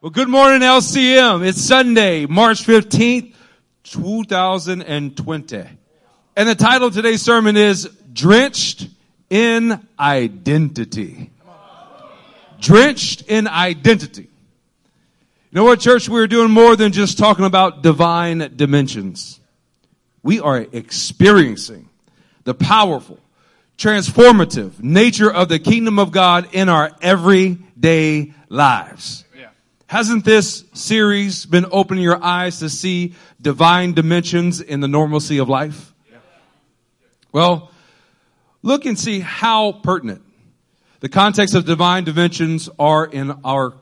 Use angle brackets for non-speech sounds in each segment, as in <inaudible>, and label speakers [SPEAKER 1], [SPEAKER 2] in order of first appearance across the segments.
[SPEAKER 1] Well, good morning, LCM. It's Sunday, March 15th, 2020. And the title of today's sermon is Drenched in Identity. Drenched in Identity. You know what, church? We're doing more than just talking about divine dimensions. We are experiencing the powerful, transformative nature of the kingdom of God in our everyday lives. Hasn't this series been opening your eyes to see divine dimensions in the normalcy of life? Well, look and see how pertinent the context of divine dimensions are in our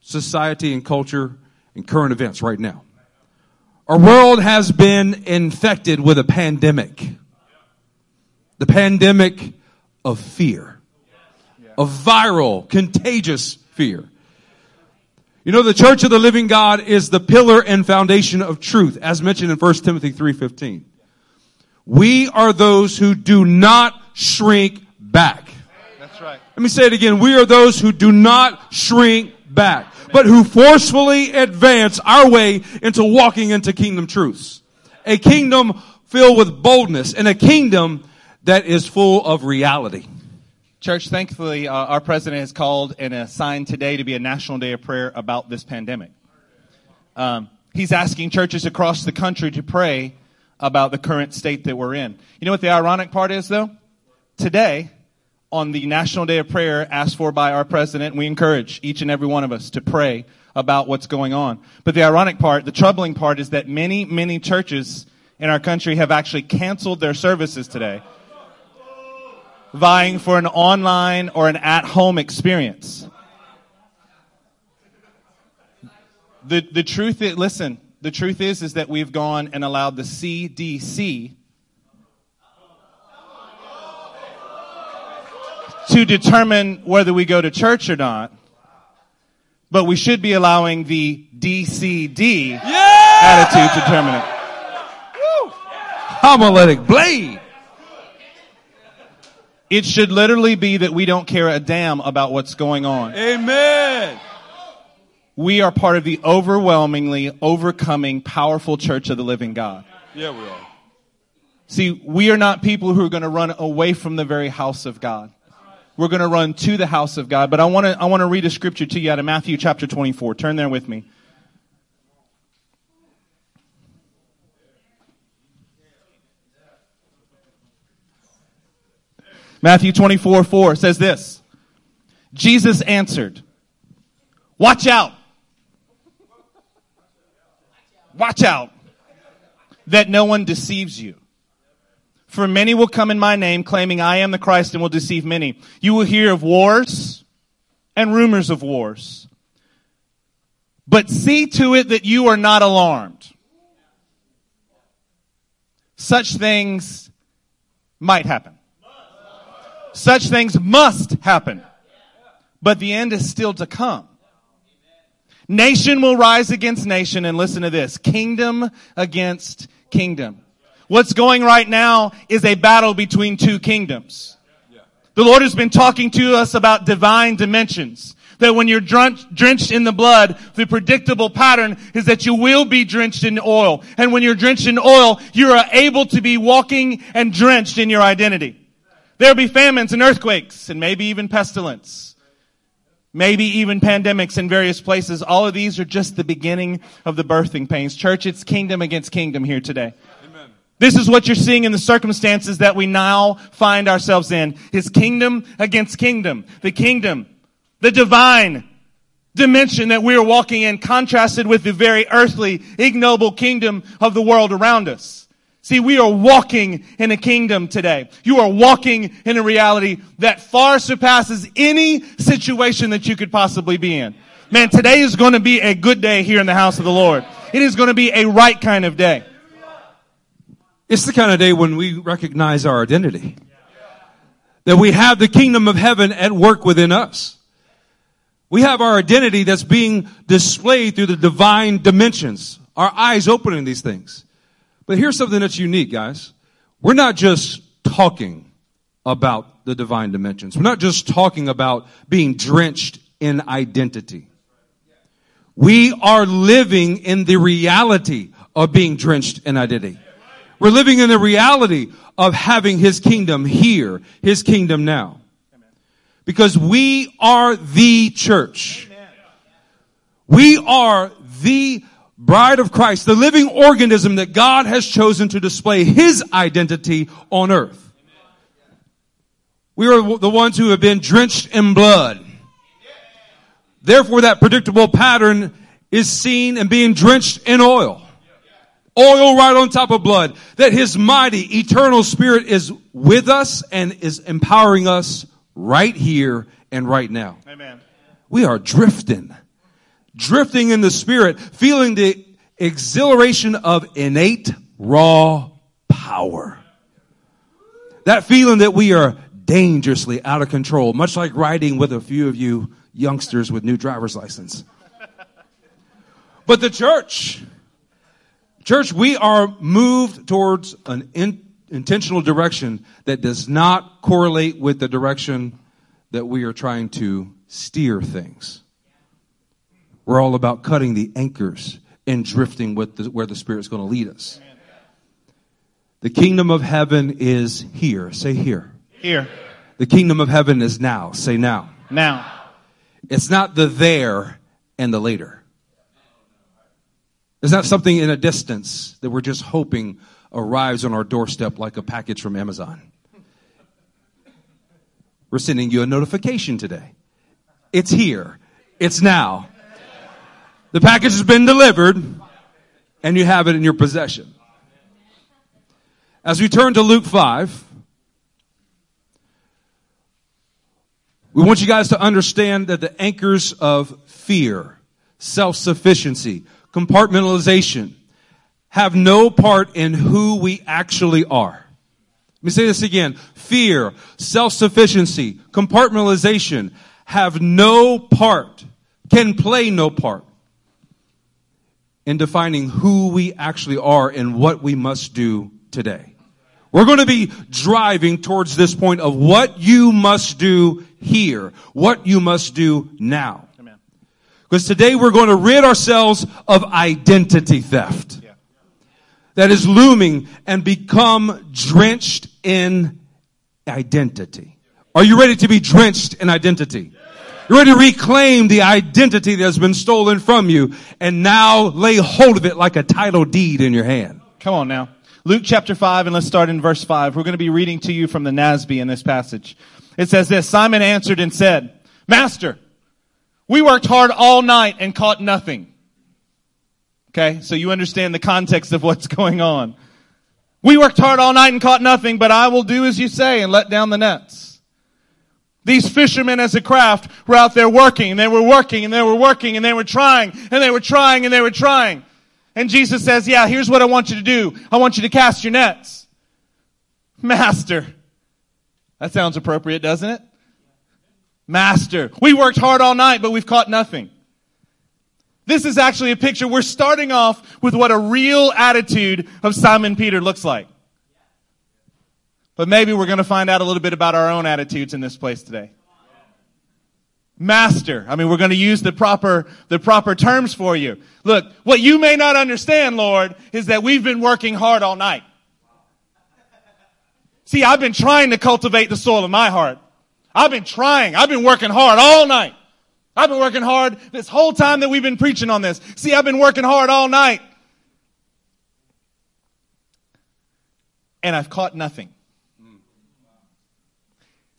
[SPEAKER 1] society and culture and current events right now. Our world has been infected with a pandemic. The pandemic of fear. A viral, contagious fear. You know, the church of the living God is the pillar and foundation of truth, as mentioned in 1 Timothy 3.15. We are those who do not shrink back.
[SPEAKER 2] That's right.
[SPEAKER 1] Let me say it again. We are those who do not shrink back, but who forcefully advance our way into walking into kingdom truths. A kingdom filled with boldness and a kingdom that is full of reality.
[SPEAKER 2] Church, thankfully, uh, our president has called and assigned today to be a national day of prayer about this pandemic. Um, he's asking churches across the country to pray about the current state that we're in. You know what the ironic part is, though? Today, on the National Day of Prayer asked for by our president, we encourage each and every one of us to pray about what's going on. But the ironic part, the troubling part, is that many, many churches in our country have actually canceled their services today vying for an online or an at home experience. The, the truth is, listen, the truth is, is that we've gone and allowed the CDC to determine whether we go to church or not. But we should be allowing the DCD
[SPEAKER 1] yeah!
[SPEAKER 2] attitude to determine it.
[SPEAKER 1] Homiletic blade.
[SPEAKER 2] It should literally be that we don't care a damn about what's going on.
[SPEAKER 1] Amen.
[SPEAKER 2] We are part of the overwhelmingly overcoming powerful church of the living God.
[SPEAKER 1] Yeah, we are.
[SPEAKER 2] See, we are not people who are going to run away from the very house of God. We're going to run to the house of God. But I want to, I want to read a scripture to you out of Matthew chapter 24. Turn there with me. Matthew 24, 4 says this. Jesus answered, watch out. Watch out that no one deceives you. For many will come in my name claiming I am the Christ and will deceive many. You will hear of wars and rumors of wars. But see to it that you are not alarmed. Such things might happen. Such things must happen. But the end is still to come. Nation will rise against nation and listen to this. Kingdom against kingdom. What's going right now is a battle between two kingdoms. The Lord has been talking to us about divine dimensions. That when you're drenched in the blood, the predictable pattern is that you will be drenched in oil. And when you're drenched in oil, you are able to be walking and drenched in your identity. There'll be famines and earthquakes and maybe even pestilence. Maybe even pandemics in various places. All of these are just the beginning of the birthing pains. Church, it's kingdom against kingdom here today. Amen. This is what you're seeing in the circumstances that we now find ourselves in. His kingdom against kingdom. The kingdom, the divine dimension that we are walking in contrasted with the very earthly, ignoble kingdom of the world around us. See, we are walking in a kingdom today. You are walking in a reality that far surpasses any situation that you could possibly be in. Man, today is going to be a good day here in the house of the Lord. It is going to be a right kind of day.
[SPEAKER 1] It's the kind of day when we recognize our identity. That we have the kingdom of heaven at work within us. We have our identity that's being displayed through the divine dimensions. Our eyes opening these things. But here's something that's unique, guys. We're not just talking about the divine dimensions. We're not just talking about being drenched in identity. We are living in the reality of being drenched in identity. We're living in the reality of having his kingdom here, his kingdom now. Because we are the church. We are the bride of Christ, the living organism that God has chosen to display his identity on earth. We are the ones who have been drenched in blood. Therefore, that predictable pattern is seen and being drenched in oil. Oil right on top of blood. That His mighty, eternal Spirit is with us and is empowering us right here and right now.
[SPEAKER 2] Amen.
[SPEAKER 1] We are drifting. Drifting in the Spirit, feeling the exhilaration of innate, raw power. That feeling that we are dangerously out of control, much like riding with a few of you youngsters with new driver's license. But the church, church, we are moved towards an in, intentional direction that does not correlate with the direction that we are trying to steer things. We're all about cutting the anchors and drifting with the, where the Spirit's going to lead us. The kingdom of heaven is here. Say here.
[SPEAKER 2] Here.
[SPEAKER 1] The kingdom of heaven is now. Say now.
[SPEAKER 2] Now.
[SPEAKER 1] It's not the there and the later. It's not something in a distance that we're just hoping arrives on our doorstep like a package from Amazon. We're sending you a notification today. It's here. It's now. The package has been delivered and you have it in your possession. As we turn to Luke 5, we want you guys to understand that the anchors of fear, self-sufficiency, compartmentalization have no part in who we actually are. Let me say this again. Fear, self-sufficiency, compartmentalization have no part, can play no part in defining who we actually are and what we must do today. We're going to be driving towards this point of what you must do here, what you must do now. Because today we're going to rid ourselves of identity theft
[SPEAKER 2] Yeah.
[SPEAKER 1] that is looming and become drenched in identity. Are you ready to be drenched in identity? You're ready to reclaim the identity that has been stolen from you and now lay hold of it like a title deed in your hand.
[SPEAKER 2] Come on now. Luke chapter 5, and let's start in verse 5. We're going to be reading to you from the NASB in this passage. It says this, Simon answered and said, Master, we worked hard all night and caught nothing. Okay, so you understand the context of what's <laughs> going on. We worked hard all night and caught nothing, but I will do as you say and let down the nets. These fishermen as a craft were out there working and they were working and they were working and they were trying and they were trying and they were trying. And Jesus says, yeah, here's what I want you to do. I want you to cast your nets. Master. That sounds appropriate, doesn't it? Master. We worked hard all night, but we've caught nothing. This is actually a picture. We're starting off with what a real attitude of Simon Peter looks like. But maybe we're going to find out a little bit about our own attitudes in this place today. Master. I mean, we're going to use the proper, the proper terms for you. Look, what you may not understand, Lord, is that we've been working hard all night. See, I've been trying to cultivate the soil of my heart. I've been trying. I've been working hard all night. I've been working hard this whole time that we've been preaching on this. See, I've been working hard all night. And I've caught nothing.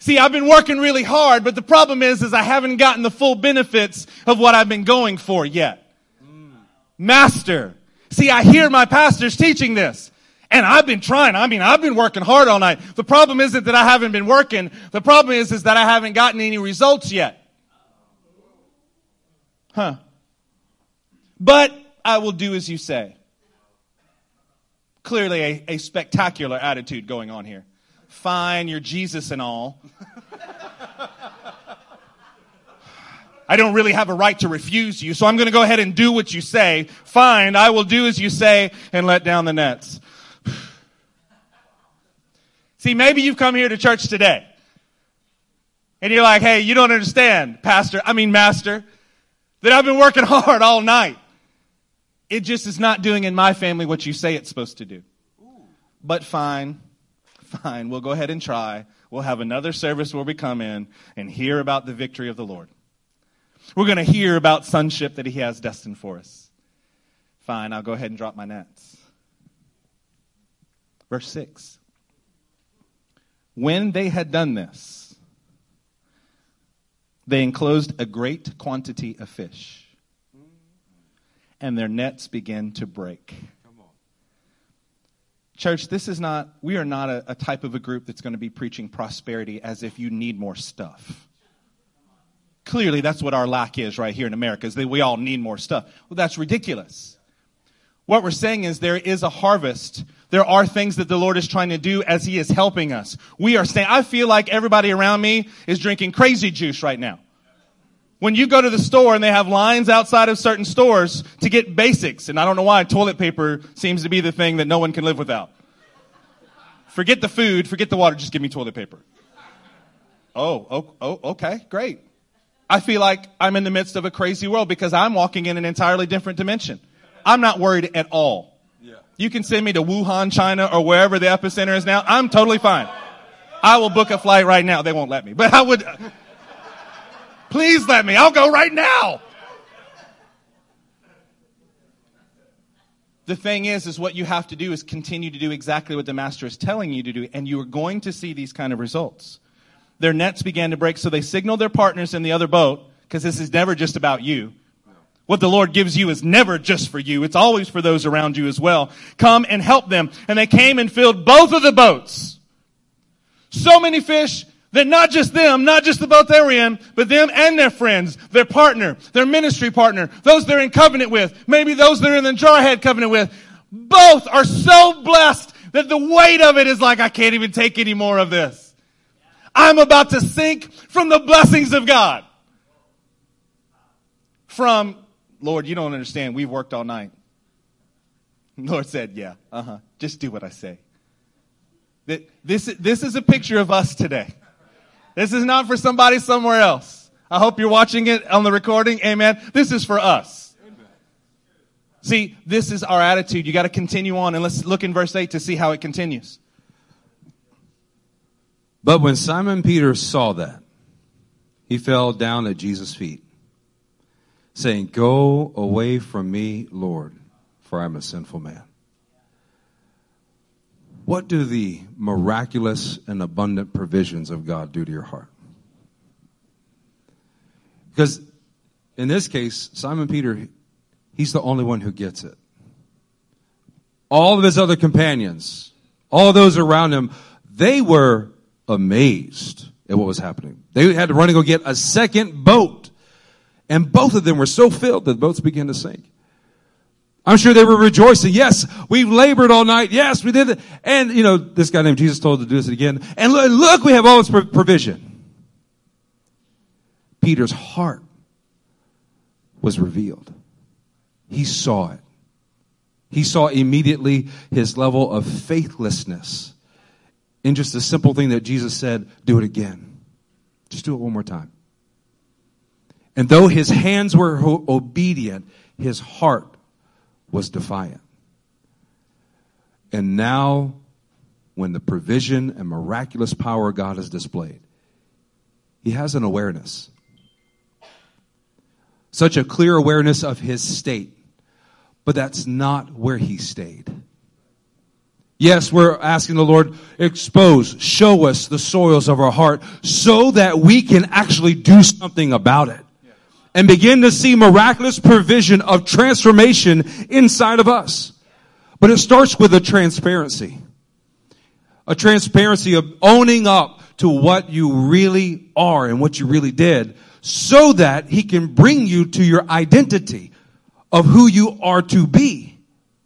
[SPEAKER 2] See, I've been working really hard, but the problem is, is I haven't gotten the full benefits of what I've been going for yet. Master. See, I hear my pastors teaching this. And I've been trying. I mean, I've been working hard all night. The problem isn't that I haven't been working. The problem is, is that I haven't gotten any results yet. Huh. But I will do as you say. Clearly a, a spectacular attitude going on here. Fine, you're Jesus and all. I don't really have a right to refuse you, so I'm going to go ahead and do what you say. Fine, I will do as you say and let down the nets. See, maybe you've come here to church today. And you're like, hey, you don't understand, pastor, I mean, master. that I've been working <laughs> hard all night. It just is not doing in my family what you say it's supposed to do. But fine, fine, we'll go ahead and try. We'll have another service where we come in and hear about the victory of the Lord. We're going to hear about sonship that He has destined for us. Fine, I'll go ahead and drop my nets. Verse 6. When they had done this, they enclosed a great quantity of fish, and their nets began to break. Church, this is not, we are not a, a type of a group that's going to be preaching prosperity as if you need more stuff. Clearly, that's what our lack is right here in America, is that we all need more stuff. Well, that's ridiculous. What we're saying is there is a harvest. There are things that the Lord is trying to do as He is helping us. We are saying, I feel like everybody around me is drinking crazy juice right now. When you go to the store and they have lines outside of certain stores to get basics, and I don't know why toilet paper seems to be the thing that no one can live without. Forget the food, forget the water, just give me toilet paper. Oh, oh, oh, okay, great. I feel like I'm in the midst of a crazy world because I'm walking in an entirely different dimension. I'm not worried at all. Yeah. You can send me to Wuhan, China, or wherever the epicenter is now. I'm totally fine. I will book a flight right now. They won't let me, but I would. Please let me. I'll go right now. The thing is, is what you have to do is continue to do exactly what the master is telling you to do, and you are going to see these kind of results. Their nets began to break, so they signaled their partners in the other boat, because this is never just about you. What the Lord gives you is never just for you. It's always for those around you as well. Come and help them. And they came and filled both of the boats. So many fish that not just them, not just the boat they were in, but them and their friends, their partner, their ministry partner, those they're in covenant with, maybe those they're in the jarhead covenant with, both are so blessed that the weight of it is like, I can't even take any more of this. I'm about to sink from the blessings of God. From Lord, you don't understand. We've worked all night. Lord said, Yeah, uh huh. Just do what I say. This, this is a picture of us today. This is not for somebody somewhere else. I hope you're watching it on the recording. Amen. This is for us. See, this is our attitude. You got to continue on and let's look in verse 8 to see how it continues.
[SPEAKER 1] But when Simon Peter saw that, he fell down at Jesus' feet saying, Go away from me, Lord, for I'm a sinful man. What do the miraculous and abundant provisions of God do to your heart? Because in this case, Simon Peter, he's the only one who gets it. All of his other companions, all those around him, they were amazed at what was happening. They had to run and go get a second boat and both of them were so filled that the boats began to sink. I'm sure they were rejoicing. Yes, we've labored all night. Yes, we did it. And, you know, this guy named Jesus told to do this again. And look, look we have all this provision. Peter's heart was revealed. He saw it. He saw immediately his level of faithlessness in just a simple thing that Jesus said, do it again. Just do it one more time. And though his hands were obedient, his heart was defiant. And now, when the provision and miraculous power of God is displayed, he has an awareness. Such a clear awareness of his state. But that's not where he stayed. Yes, we're asking the Lord, expose, show us the soils of our heart so that we can actually do something about it and begin to see miraculous provision of transformation inside of us. But it starts with a transparency. A transparency of owning up to what you really are and what you really did so that he can bring you to your identity of who you are to be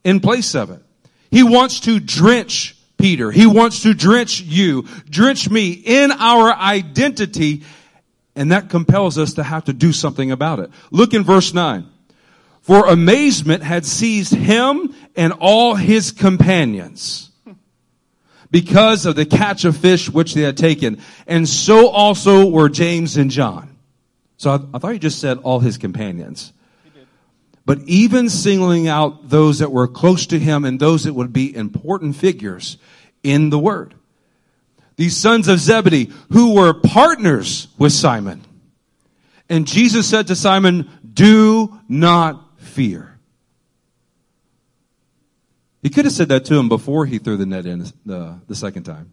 [SPEAKER 1] in place of it. He wants to drench Peter. He wants to drench you, drench me in our identity and that compels us to have to do something about it. Look in verse 9. For amazement had seized him and all his companions because of the catch of fish which they had taken. And so also were James and John. So I, I thought you just said all his companions. But even singling out those that were close to him and those that would be important figures in the word. These sons of Zebedee who were partners with Simon. And Jesus said to Simon, do not fear. He could have said that to him before he threw the net in the, the second time.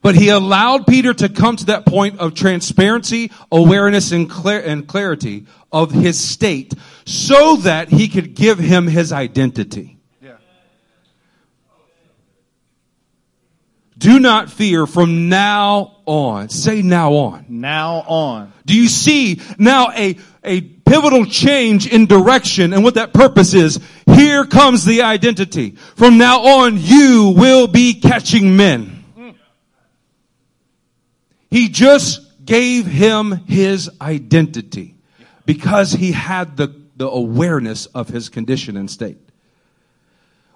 [SPEAKER 1] But he allowed Peter to come to that point of transparency, awareness, and, clar- and clarity of his state so that he could give him his identity.
[SPEAKER 2] Yeah.
[SPEAKER 1] Do not fear from now on. Say now on.
[SPEAKER 2] Now on.
[SPEAKER 1] Do you see now a, a pivotal change in direction and what that purpose is? Here comes the identity. From now on, you will be catching men. He just gave him his identity because he had the, the awareness of his condition and state.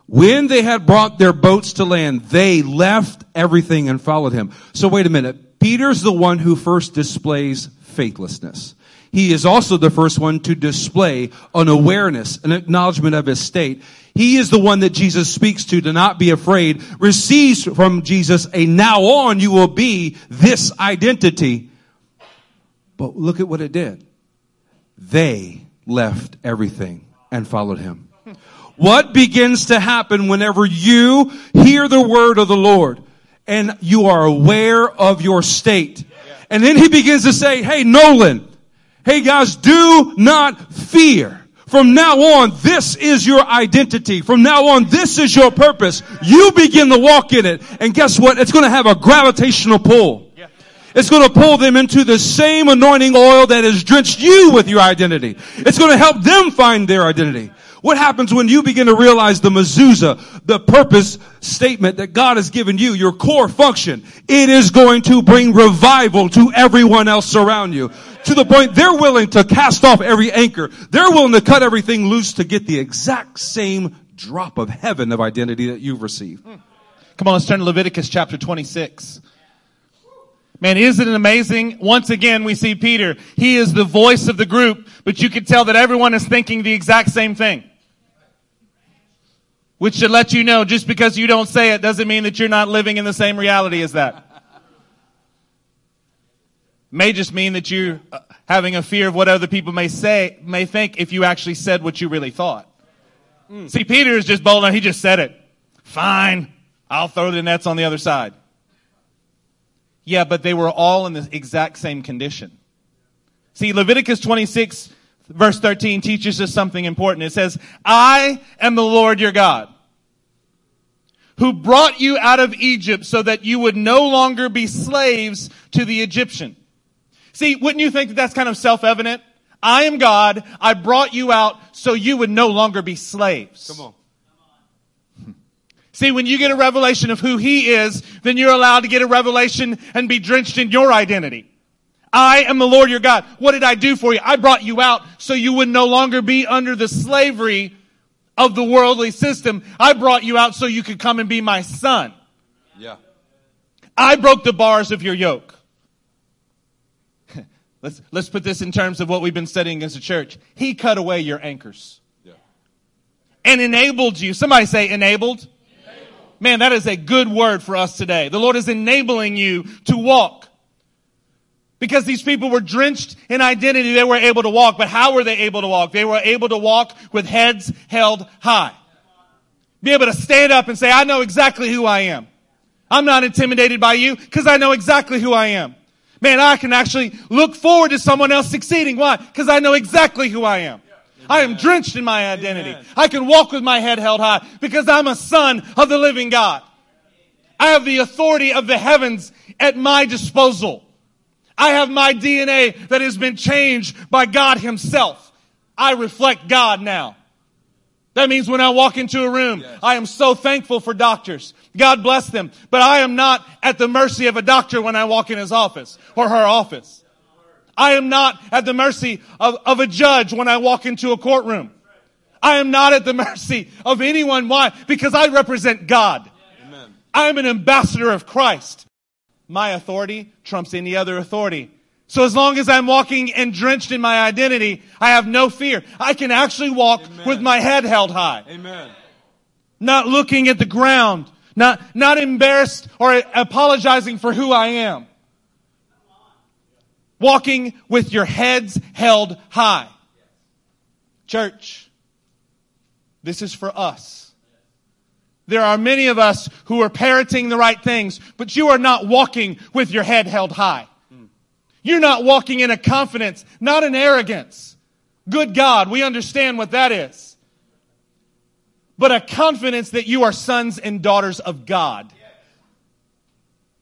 [SPEAKER 1] When they had brought their boats to land, they left everything and followed him. So wait a minute. Peter's the one who first displays faithlessness. He is also the first one to display an awareness, an acknowledgement of his state. He is the one that Jesus speaks to to not be afraid, receives from Jesus a now on you will be this identity. But look at what it did. They left everything and followed him. What begins to happen whenever you hear the word of the Lord and you are aware of your state? And then he begins to say, Hey, Nolan, Hey guys, do not fear. From now on, this is your identity. From now on, this is your purpose. You begin to walk in it. And guess what? It's going to have a gravitational pull. It's going to pull them into the same anointing oil that has drenched you with your identity. It's going to help them find their identity. What happens when you begin to realize the mezuzah, the purpose statement that God has given you, your core function? It is going to bring revival to everyone else around you to the point they're willing to cast off every anchor. They're willing to cut everything loose to get the exact same drop of heaven of identity that you've received.
[SPEAKER 2] Come on, let's turn to Leviticus chapter 26. Man, isn't it amazing? Once again, we see Peter. He is the voice of the group, but you can tell that everyone is thinking the exact same thing. Which should let you know, just because you don't say it doesn't mean that you're not living in the same reality as that may just mean that you're uh, having a fear of what other people may say, may think if you actually said what you really thought. Mm. See, Peter is just bold. He just said it. Fine. I'll throw the nets on the other side. Yeah, but they were all in the exact same condition. See, Leviticus 26 verse 13 teaches us something important. It says, I am the Lord your God who brought you out of Egypt so that you would no longer be slaves to the Egyptian. See, wouldn't you think that that's kind of self-evident? I am God. I brought you out so you would no longer be slaves.
[SPEAKER 1] Come on.
[SPEAKER 2] See, when you get a revelation of who He is, then you're allowed to get a revelation and be drenched in your identity. I am the Lord your God. What did I do for you? I brought you out so you would no longer be under the slavery of the worldly system. I brought you out so you could come and be my son.
[SPEAKER 1] Yeah.
[SPEAKER 2] I broke the bars of your yoke. <laughs> Let's, let's put this in terms of what we've been studying as a church. He cut away your anchors.
[SPEAKER 1] Yeah.
[SPEAKER 2] And enabled you. Somebody say enabled. Man, that is a good word for us today. The Lord is enabling you to walk. Because these people were drenched in identity, they were able to walk. But how were they able to walk? They were able to walk with heads held high. Be able to stand up and say, I know exactly who I am. I'm not intimidated by you because I know exactly who I am. Man, I can actually look forward to someone else succeeding. Why? Because I know exactly who I am. I am drenched in my identity. Amen. I can walk with my head held high because I'm a son of the living God. I have the authority of the heavens at my disposal. I have my DNA that has been changed by God himself. I reflect God now. That means when I walk into a room, yes. I am so thankful for doctors. God bless them. But I am not at the mercy of a doctor when I walk in his office or her office. I am not at the mercy of, of a judge when I walk into a courtroom. I am not at the mercy of anyone. Why? Because I represent God. I am an ambassador of Christ. My authority trumps any other authority. So as long as I'm walking and drenched in my identity, I have no fear. I can actually walk
[SPEAKER 1] Amen.
[SPEAKER 2] with my head held high,
[SPEAKER 1] Amen.
[SPEAKER 2] not looking at the ground, not, not embarrassed or apologizing for who I am. Walking with your heads held high. Church, this is for us. There are many of us who are parroting the right things, but you are not walking with your head held high. You're not walking in a confidence, not an arrogance. Good God, we understand what that is. But a confidence that you are sons and daughters of God.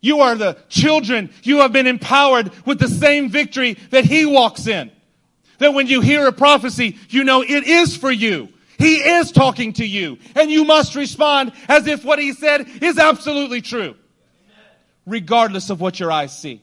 [SPEAKER 2] You are the children. You have been empowered with the same victory that He walks in. That when you hear a prophecy, you know it is for you. He is talking to you. And you must respond as if what He said is absolutely true. Regardless of what your eyes see.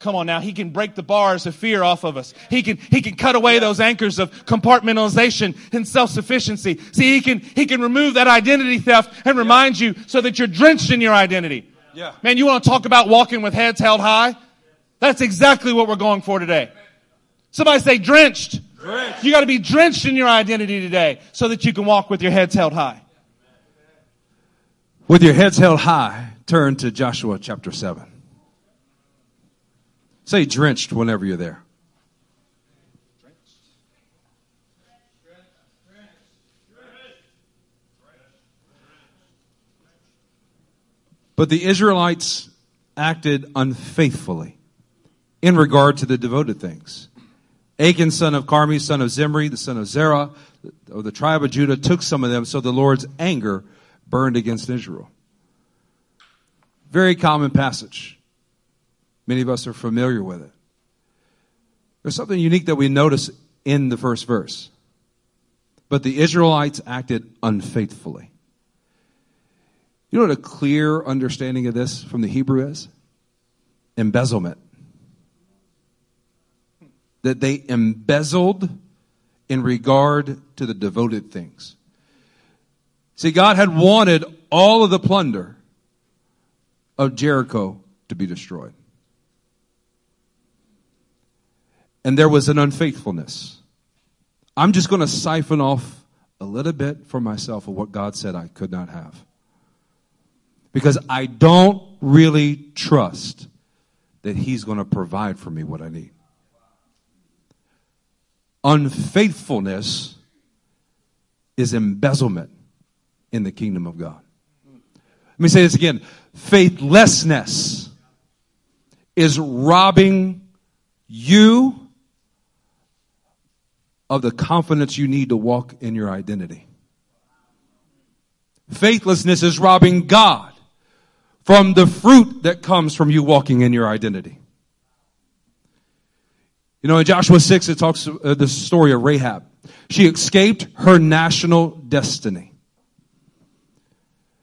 [SPEAKER 2] Come on now. He can break the bars of fear off of us. He can, he can cut away those anchors of compartmentalization and self-sufficiency. See, he can, he can remove that identity theft and remind you so that you're drenched in your identity.
[SPEAKER 1] Yeah.
[SPEAKER 2] Man, you want to talk about walking with heads held high? That's exactly what we're going for today. Somebody say drenched.
[SPEAKER 1] Drenched.
[SPEAKER 2] You got to be drenched in your identity today so that you can walk with your heads held high.
[SPEAKER 1] With your heads held high, turn to Joshua chapter 7. Say drenched whenever you're there. But the Israelites acted unfaithfully in regard to the devoted things. Achan, son of Carmi, son of Zimri, the son of Zerah, of the tribe of Judah, took some of them, so the Lord's anger burned against Israel. Very common passage. Many of us are familiar with it. There's something unique that we notice in the first verse. But the Israelites acted unfaithfully. You know what a clear understanding of this from the Hebrew is? Embezzlement. That they embezzled in regard to the devoted things. See, God had wanted all of the plunder of Jericho to be destroyed. And there was an unfaithfulness. I'm just going to siphon off a little bit for myself of what God said I could not have. Because I don't really trust that He's going to provide for me what I need. Unfaithfulness is embezzlement in the kingdom of God. Let me say this again. Faithlessness is robbing you of the confidence you need to walk in your identity. Faithlessness is robbing God from the fruit that comes from you walking in your identity. You know, in Joshua 6, it talks uh, the story of Rahab. She escaped her national destiny.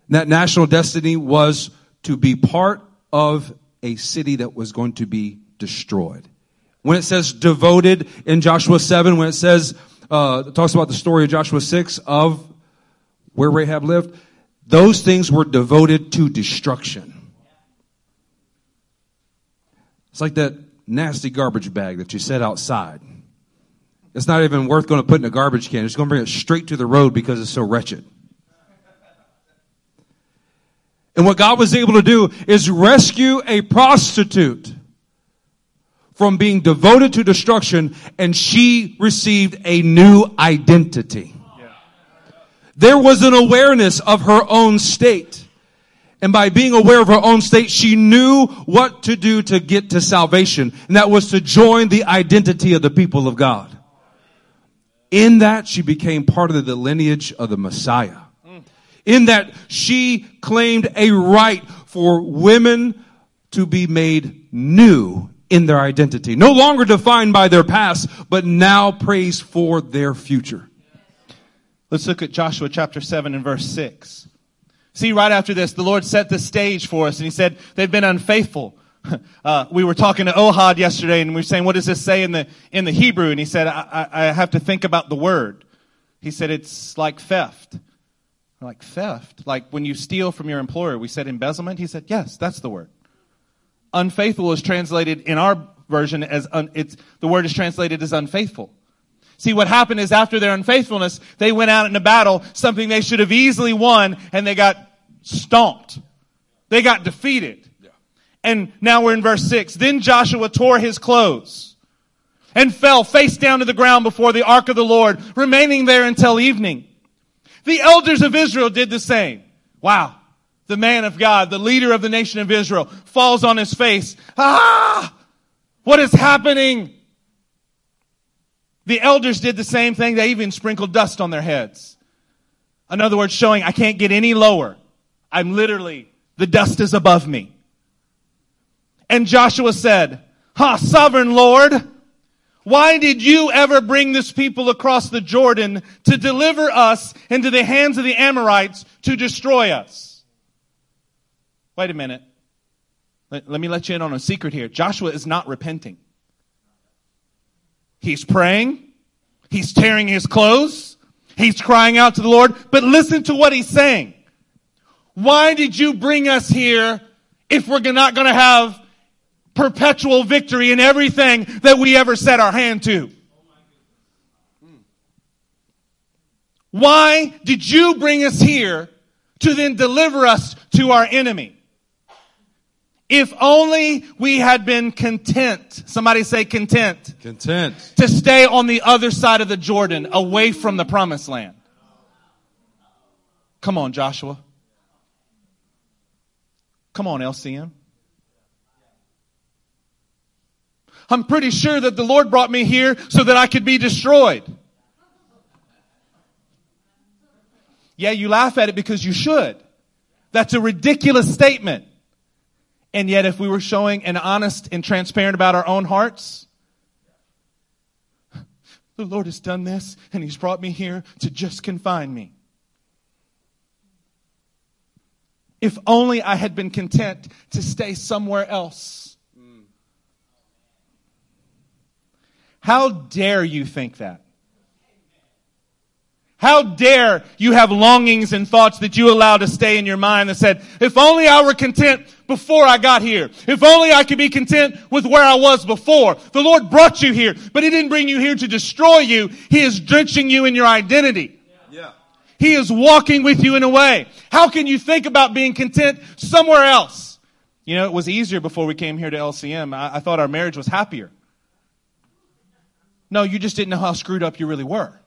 [SPEAKER 1] That national destiny was to be part of a city that was going to be destroyed. When it says devoted in Joshua 7, when it says, uh, it talks about the story of Joshua 6 of where Rahab lived, those things were devoted to destruction. It's like that nasty garbage bag that you set outside. It's not even worth going to put in a garbage can. It's going to bring it straight to the road because it's so wretched. And what God was able to do is rescue a prostitute from being devoted to destruction and she received a new identity. There was an awareness of her own state. And by being aware of her own state, she knew what to do to get to salvation. And that was to join the identity of the people of God. In that, she became part of the lineage of the Messiah. In that, she claimed a right for women to be made new in their identity. No longer defined by their past, but now praised for their future.
[SPEAKER 2] Let's look at Joshua chapter 7 and verse 6. See, right after this, the Lord set the stage for us and he said, they've been unfaithful. <laughs> Uh, we were talking to Ohad yesterday and we were saying, what does this say in the, in the Hebrew? And he said, I, I, I have to think about the word. He said, it's like theft. Like theft? Like when you steal from your employer. We said embezzlement. He said, yes, that's the word. Unfaithful is translated in our version as un, it's, the word is translated as unfaithful. See, what happened is after their unfaithfulness, they went out in a battle, something they should have easily won, and they got stomped. They got defeated. And now we're in verse 6. Then Joshua tore his clothes and fell face down to the ground before the ark of the Lord, remaining there until evening. The elders of Israel did the same. Wow. The man of God, the leader of the nation of Israel, falls on his face. Ah! What is happening? The elders did the same thing. They even sprinkled dust on their heads. In other words, showing I can't get any lower. I'm literally, the dust is above me. And Joshua said, Ha, sovereign Lord, why did you ever bring this people across the Jordan to deliver us into the hands of the Amorites to destroy us? Wait a minute. Let, let me let you in on a secret here. Joshua is not repenting. He's praying. He's tearing his clothes. He's crying out to the Lord. But listen to what he's saying. Why did you bring us here if we're not going to have perpetual victory in everything that we ever set our hand to? Why did you bring us here to then deliver us to our enemy? If only we had been content. Somebody say content.
[SPEAKER 1] Content.
[SPEAKER 2] To stay on the other side of the Jordan, away from the promised land. Come on, Joshua. Come on, LCM. I'm pretty sure that the Lord brought me here so that I could be destroyed. Yeah, you laugh at it because you should. That's a ridiculous statement. And yet, if we were showing and honest and transparent about our own hearts, the Lord has done this and He's brought me here to just confine me. If only I had been content to stay somewhere else. Mm. How dare you think that? How dare you have longings and thoughts that you allow to stay in your mind that said, if only I were content before I got here. If only I could be content with where I was before. The Lord brought you here, but He didn't bring you here to destroy you. He is drenching you in your identity.
[SPEAKER 1] Yeah.
[SPEAKER 2] He is walking with you in a way. How can you think about being content somewhere else? You know, it was easier before we came here to LCM. I, I thought our marriage was happier. No, you just didn't know how screwed up you really were.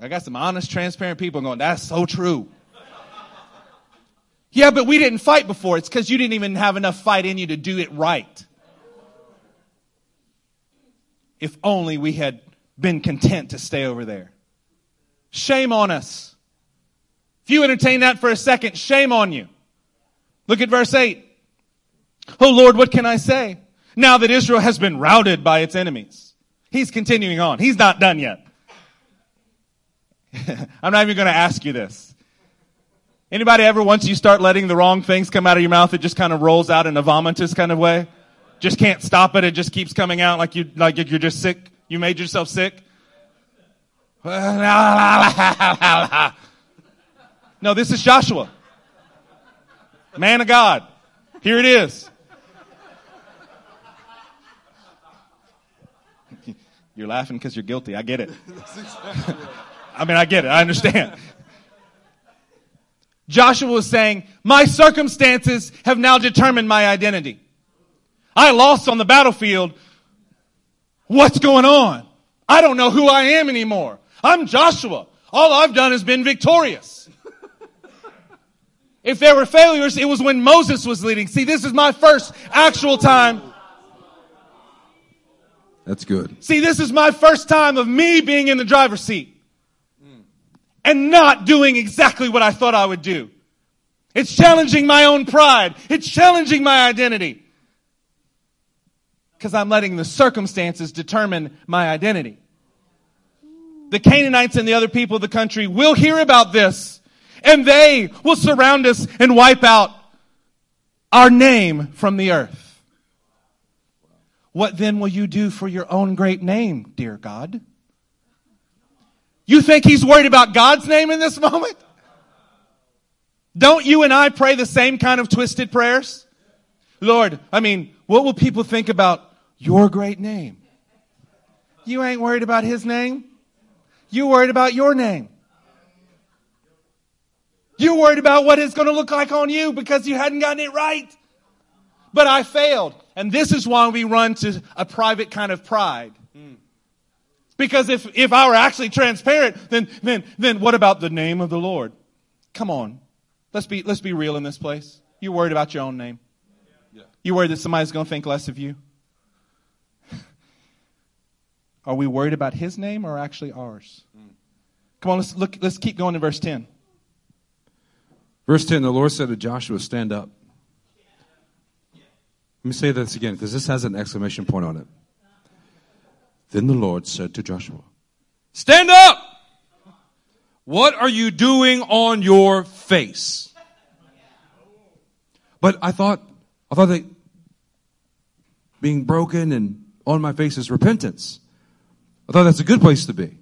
[SPEAKER 2] I got some honest, transparent people going, that's so true. <laughs> yeah, but we didn't fight before. It's because you didn't even have enough fight in you to do it right. If only we had been content to stay over there. Shame on us. If you entertain that for a second, shame on you. Look at verse 8. Oh Lord, what can I say? Now that Israel has been routed by its enemies. He's continuing on. He's not done yet. <laughs> I'm not even going to ask you this. Anybody ever, once you start letting the wrong things come out of your mouth, it just kind of rolls out in a vomitous kind of way? Just can't stop it. It just keeps coming out like you, like you're just sick. You made yourself sick. <laughs> No, this is Joshua. Man of God. Here it is. <laughs> You're laughing because you're guilty. I get it. I mean, I get it. I understand. <laughs> Joshua was saying, my circumstances have now determined my identity. I lost on the battlefield. What's going on? I don't know who I am anymore. I'm Joshua. All I've done has been victorious. <laughs> if there were failures, it was when Moses was leading. See, this is my first actual time.
[SPEAKER 1] That's good.
[SPEAKER 2] See, this is my first time of me being in the driver's seat and not doing exactly what I thought I would do. It's challenging my own pride. It's challenging my identity. Because I'm letting the circumstances determine my identity. The Canaanites and the other people of the country will hear about this and they will surround us and wipe out our name from the earth. What then will you do for your own great name, dear God? You think he's worried about God's name in this <laughs> moment? Don't you and I pray the same kind of twisted prayers? Lord, I mean, what will people think about your great name? You ain't worried about his name. You worried about your name. You're worried about what it's going to look like on you because you hadn't gotten it right. But I failed. And this is why we run to a private kind of pride. Because if, if I were actually transparent, then, then, then what about the name of the Lord? Come on. Let's be, let's be real in this place. You're worried about your own name? You're worried that somebody's going to think less of you? Are we worried about his name or actually ours? Hmm. Come on, let's look, let's keep going to verse 10.
[SPEAKER 1] Verse 10 The Lord said to Joshua, Stand up. Let me say this again because this has an exclamation point on it. Then the Lord said to Joshua, Stand up! What are you doing on your face? But I thought, I thought that being broken and on my face is repentance. I thought that's a good place to be.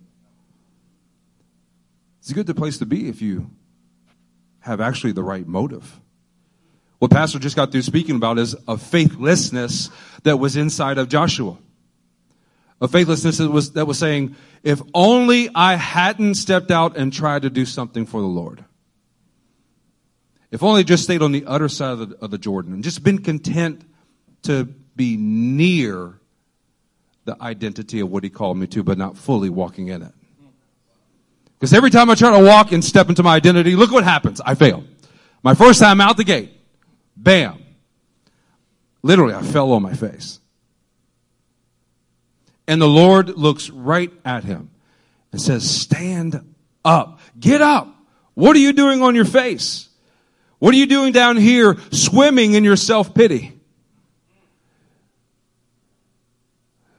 [SPEAKER 1] It's a good place to be if you have actually the right motive. What Pastor just got through speaking about is a faithlessness that was inside of Joshua. A faithlessness that was, that was saying, if only I hadn't stepped out and tried to do something for the Lord. If only just stayed on the other side of the, of the Jordan and just been content to be near the identity of what he called me to, but not fully walking in it. Because every time I try to walk and step into my identity, look what happens. I fail. My first time out the gate, bam. Literally, I fell on my face. And the Lord looks right at him and says, stand up. Get up. What are you doing on your face? What are you doing down here swimming in your self-pity?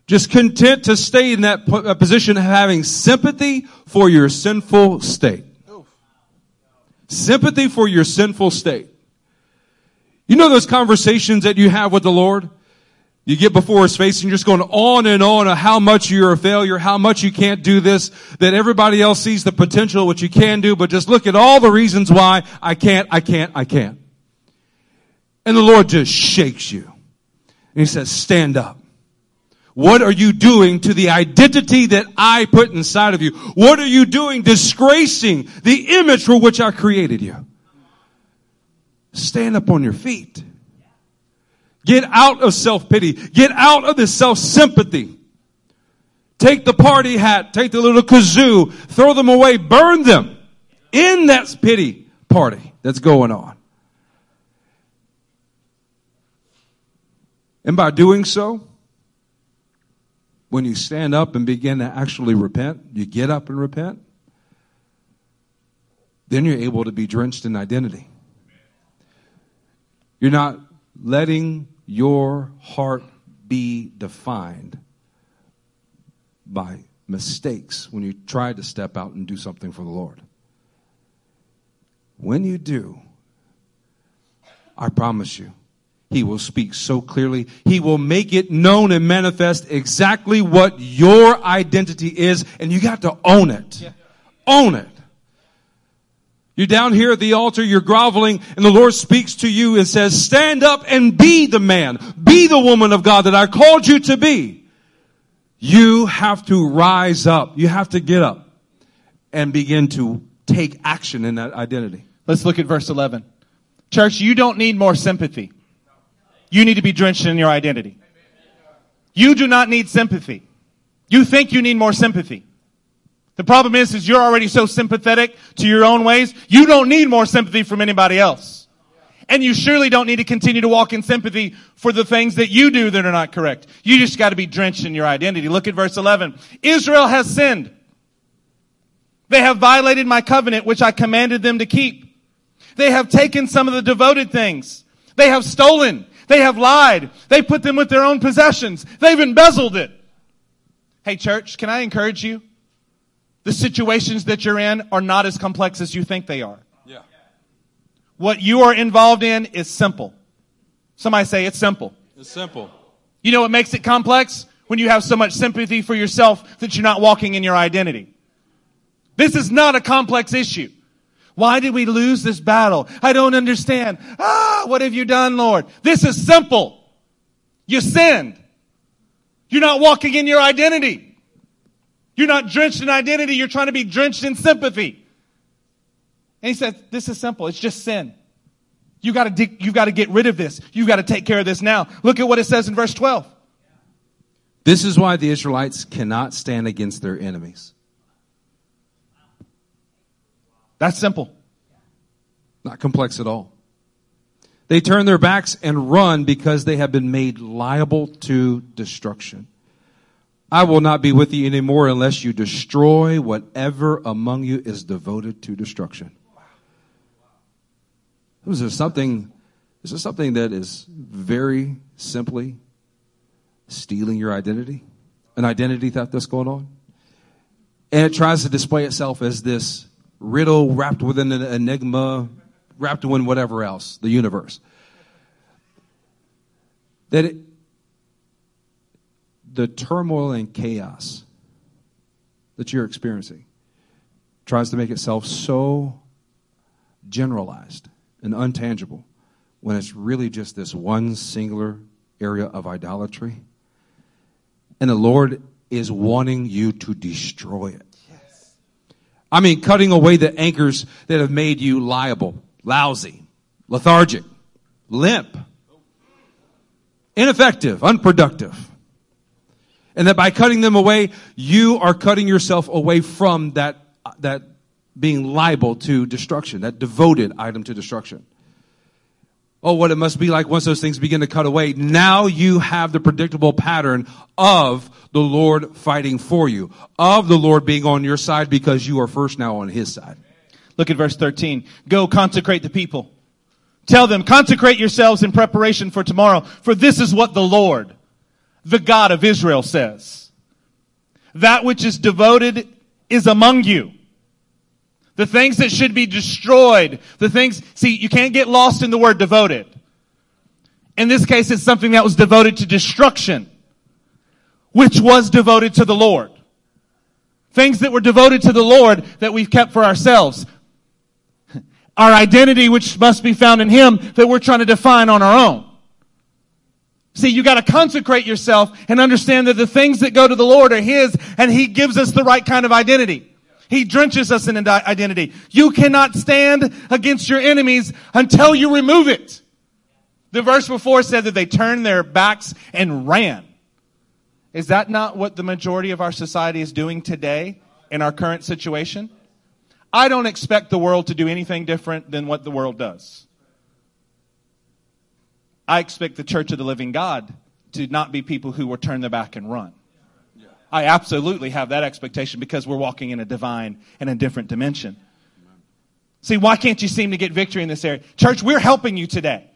[SPEAKER 1] Just content to stay in that uh, position of having sympathy for your sinful state. Sympathy for your sinful state. You know those conversations that you have with the Lord? You get before his face and you're just going on and on of how much you're a failure, how much you can't do this, that everybody else sees the potential, what you can do, but just look at all the reasons why I can't, I can't, I can't. And the Lord just shakes you. And he says, stand up. What are you doing to the identity that I put inside of you? What are you doing disgracing the image for which I created you? Stand up on your feet. Get out of self-pity. Get out of this self-sympathy. Take the party hat, take the little kazoo, throw them away, burn them in that pity party that's going on. And by doing so, when you stand up and begin to actually repent, you get up and repent, then you're able to be drenched in identity. You're not letting your heart be defined by mistakes when you try to step out and do something for the Lord. When you do, I promise you, he will speak so clearly. He will make it known and manifest exactly what your identity is, and you got to own it. Yeah. Own it. You're down here at the altar, you're groveling, and the Lord speaks to you and says, stand up and be the man, be the woman of God that I called you to be. You have to rise up. You have to get up and begin to take action in that identity.
[SPEAKER 2] Let's look at verse 11. Church, you don't need more sympathy. You need to be drenched in your identity. You do not need sympathy. You think you need more sympathy. The problem is, is you're already so sympathetic to your own ways, you don't need more sympathy from anybody else. And you surely don't need to continue to walk in sympathy for the things that you do that are not correct. You just got to be drenched in your identity. Look at verse 11. Israel has sinned. They have violated my covenant, which I commanded them to keep. They have taken some of the devoted things. They have stolen. They have lied. They put them with their own possessions. They've embezzled it. Hey church, can I encourage you? The situations that you're in are not as complex as you think they are.
[SPEAKER 1] Yeah.
[SPEAKER 2] What you are involved in is simple. Somebody say it's simple.
[SPEAKER 1] It's simple.
[SPEAKER 2] You know what makes it complex? When you have so much sympathy for yourself that you're not walking in your identity. This is not a complex issue. Why did we lose this battle? I don't understand. Ah, what have you done, Lord? This is simple. You sinned. You're not walking in your identity. You're not drenched in identity. You're trying to be drenched in sympathy. And he says, this is simple. It's just sin. You gotta, dig, you've got to get rid of this. You've got to take care of this now. Look at what it says in verse 12.
[SPEAKER 1] This is why the Israelites cannot stand against their enemies.
[SPEAKER 2] That's simple.
[SPEAKER 1] Not complex at all. They turn their backs and run because they have been made liable to destruction. I will not be with you anymore unless you destroy whatever among you is devoted to destruction. This is something, this is something that is very simply stealing your identity, an identity theft that's going on. And it tries to display itself as this riddle wrapped within an enigma, wrapped within whatever else, the universe. That it, the turmoil and chaos that you're experiencing tries to make itself so generalized and untangible when it's really just this one singular area of idolatry. And the Lord is wanting you to destroy it. I mean, cutting away the anchors that have made you liable, lousy, lethargic, limp, ineffective, unproductive. And that by cutting them away, you are cutting yourself away from that, that being liable to destruction, that devoted item to destruction. Oh, what it must be like once those things begin to cut away. Now you have the predictable pattern of the Lord fighting for you, of the Lord being on your side because you are first now on his side.
[SPEAKER 2] Look at verse 13. Go consecrate the people. Tell them, consecrate yourselves in preparation for tomorrow, for this is what the Lord, the God of Israel says. That which is devoted is among you. The things that should be destroyed, the things, see, you can't get lost in the word devoted. In this case, it's something that was devoted to destruction, which was devoted to the Lord. Things that were devoted to the Lord that we've kept for ourselves. Our identity, which must be found in Him, that we're trying to define on our own. See, you gotta consecrate yourself and understand that the things that go to the Lord are His and He gives us the right kind of identity. He drenches us in identity. You cannot stand against your enemies until you remove it. The verse before said that they turned their backs and ran. Is that not what the majority of our society is doing today in our current situation? I don't expect the world to do anything different than what the world does. I expect the church of the living God to not be people who will turn their back and run. I absolutely have that expectation because we're walking in a divine and a different dimension. See, why can't you seem to get victory in this area? Church, we're helping you today.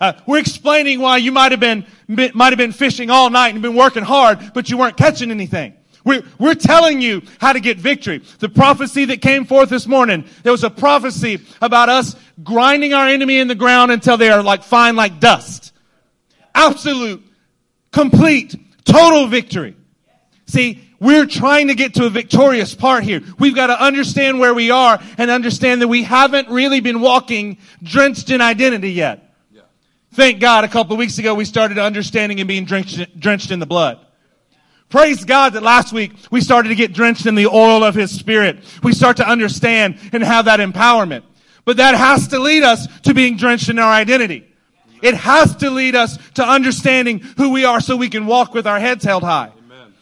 [SPEAKER 2] Uh, we're explaining why you might have been might have been fishing all night and been working hard, but you weren't catching anything. We're, we're telling you how to get victory. The prophecy that came forth this morning, there was a prophecy about us grinding our enemy in the ground until they are like fine like dust. Absolute, complete, total victory. See, we're trying to get to a victorious part here. We've got to understand where we are and understand that we haven't really been walking drenched in identity yet. Yeah. Thank God a couple of weeks ago we started understanding and being drenched, drenched in the blood. Praise God that last week we started to get drenched in the oil of His Spirit. We start to understand and have that empowerment. But that has to lead us to being drenched in our identity. It has to lead us to understanding who we are so we can walk with our heads held high.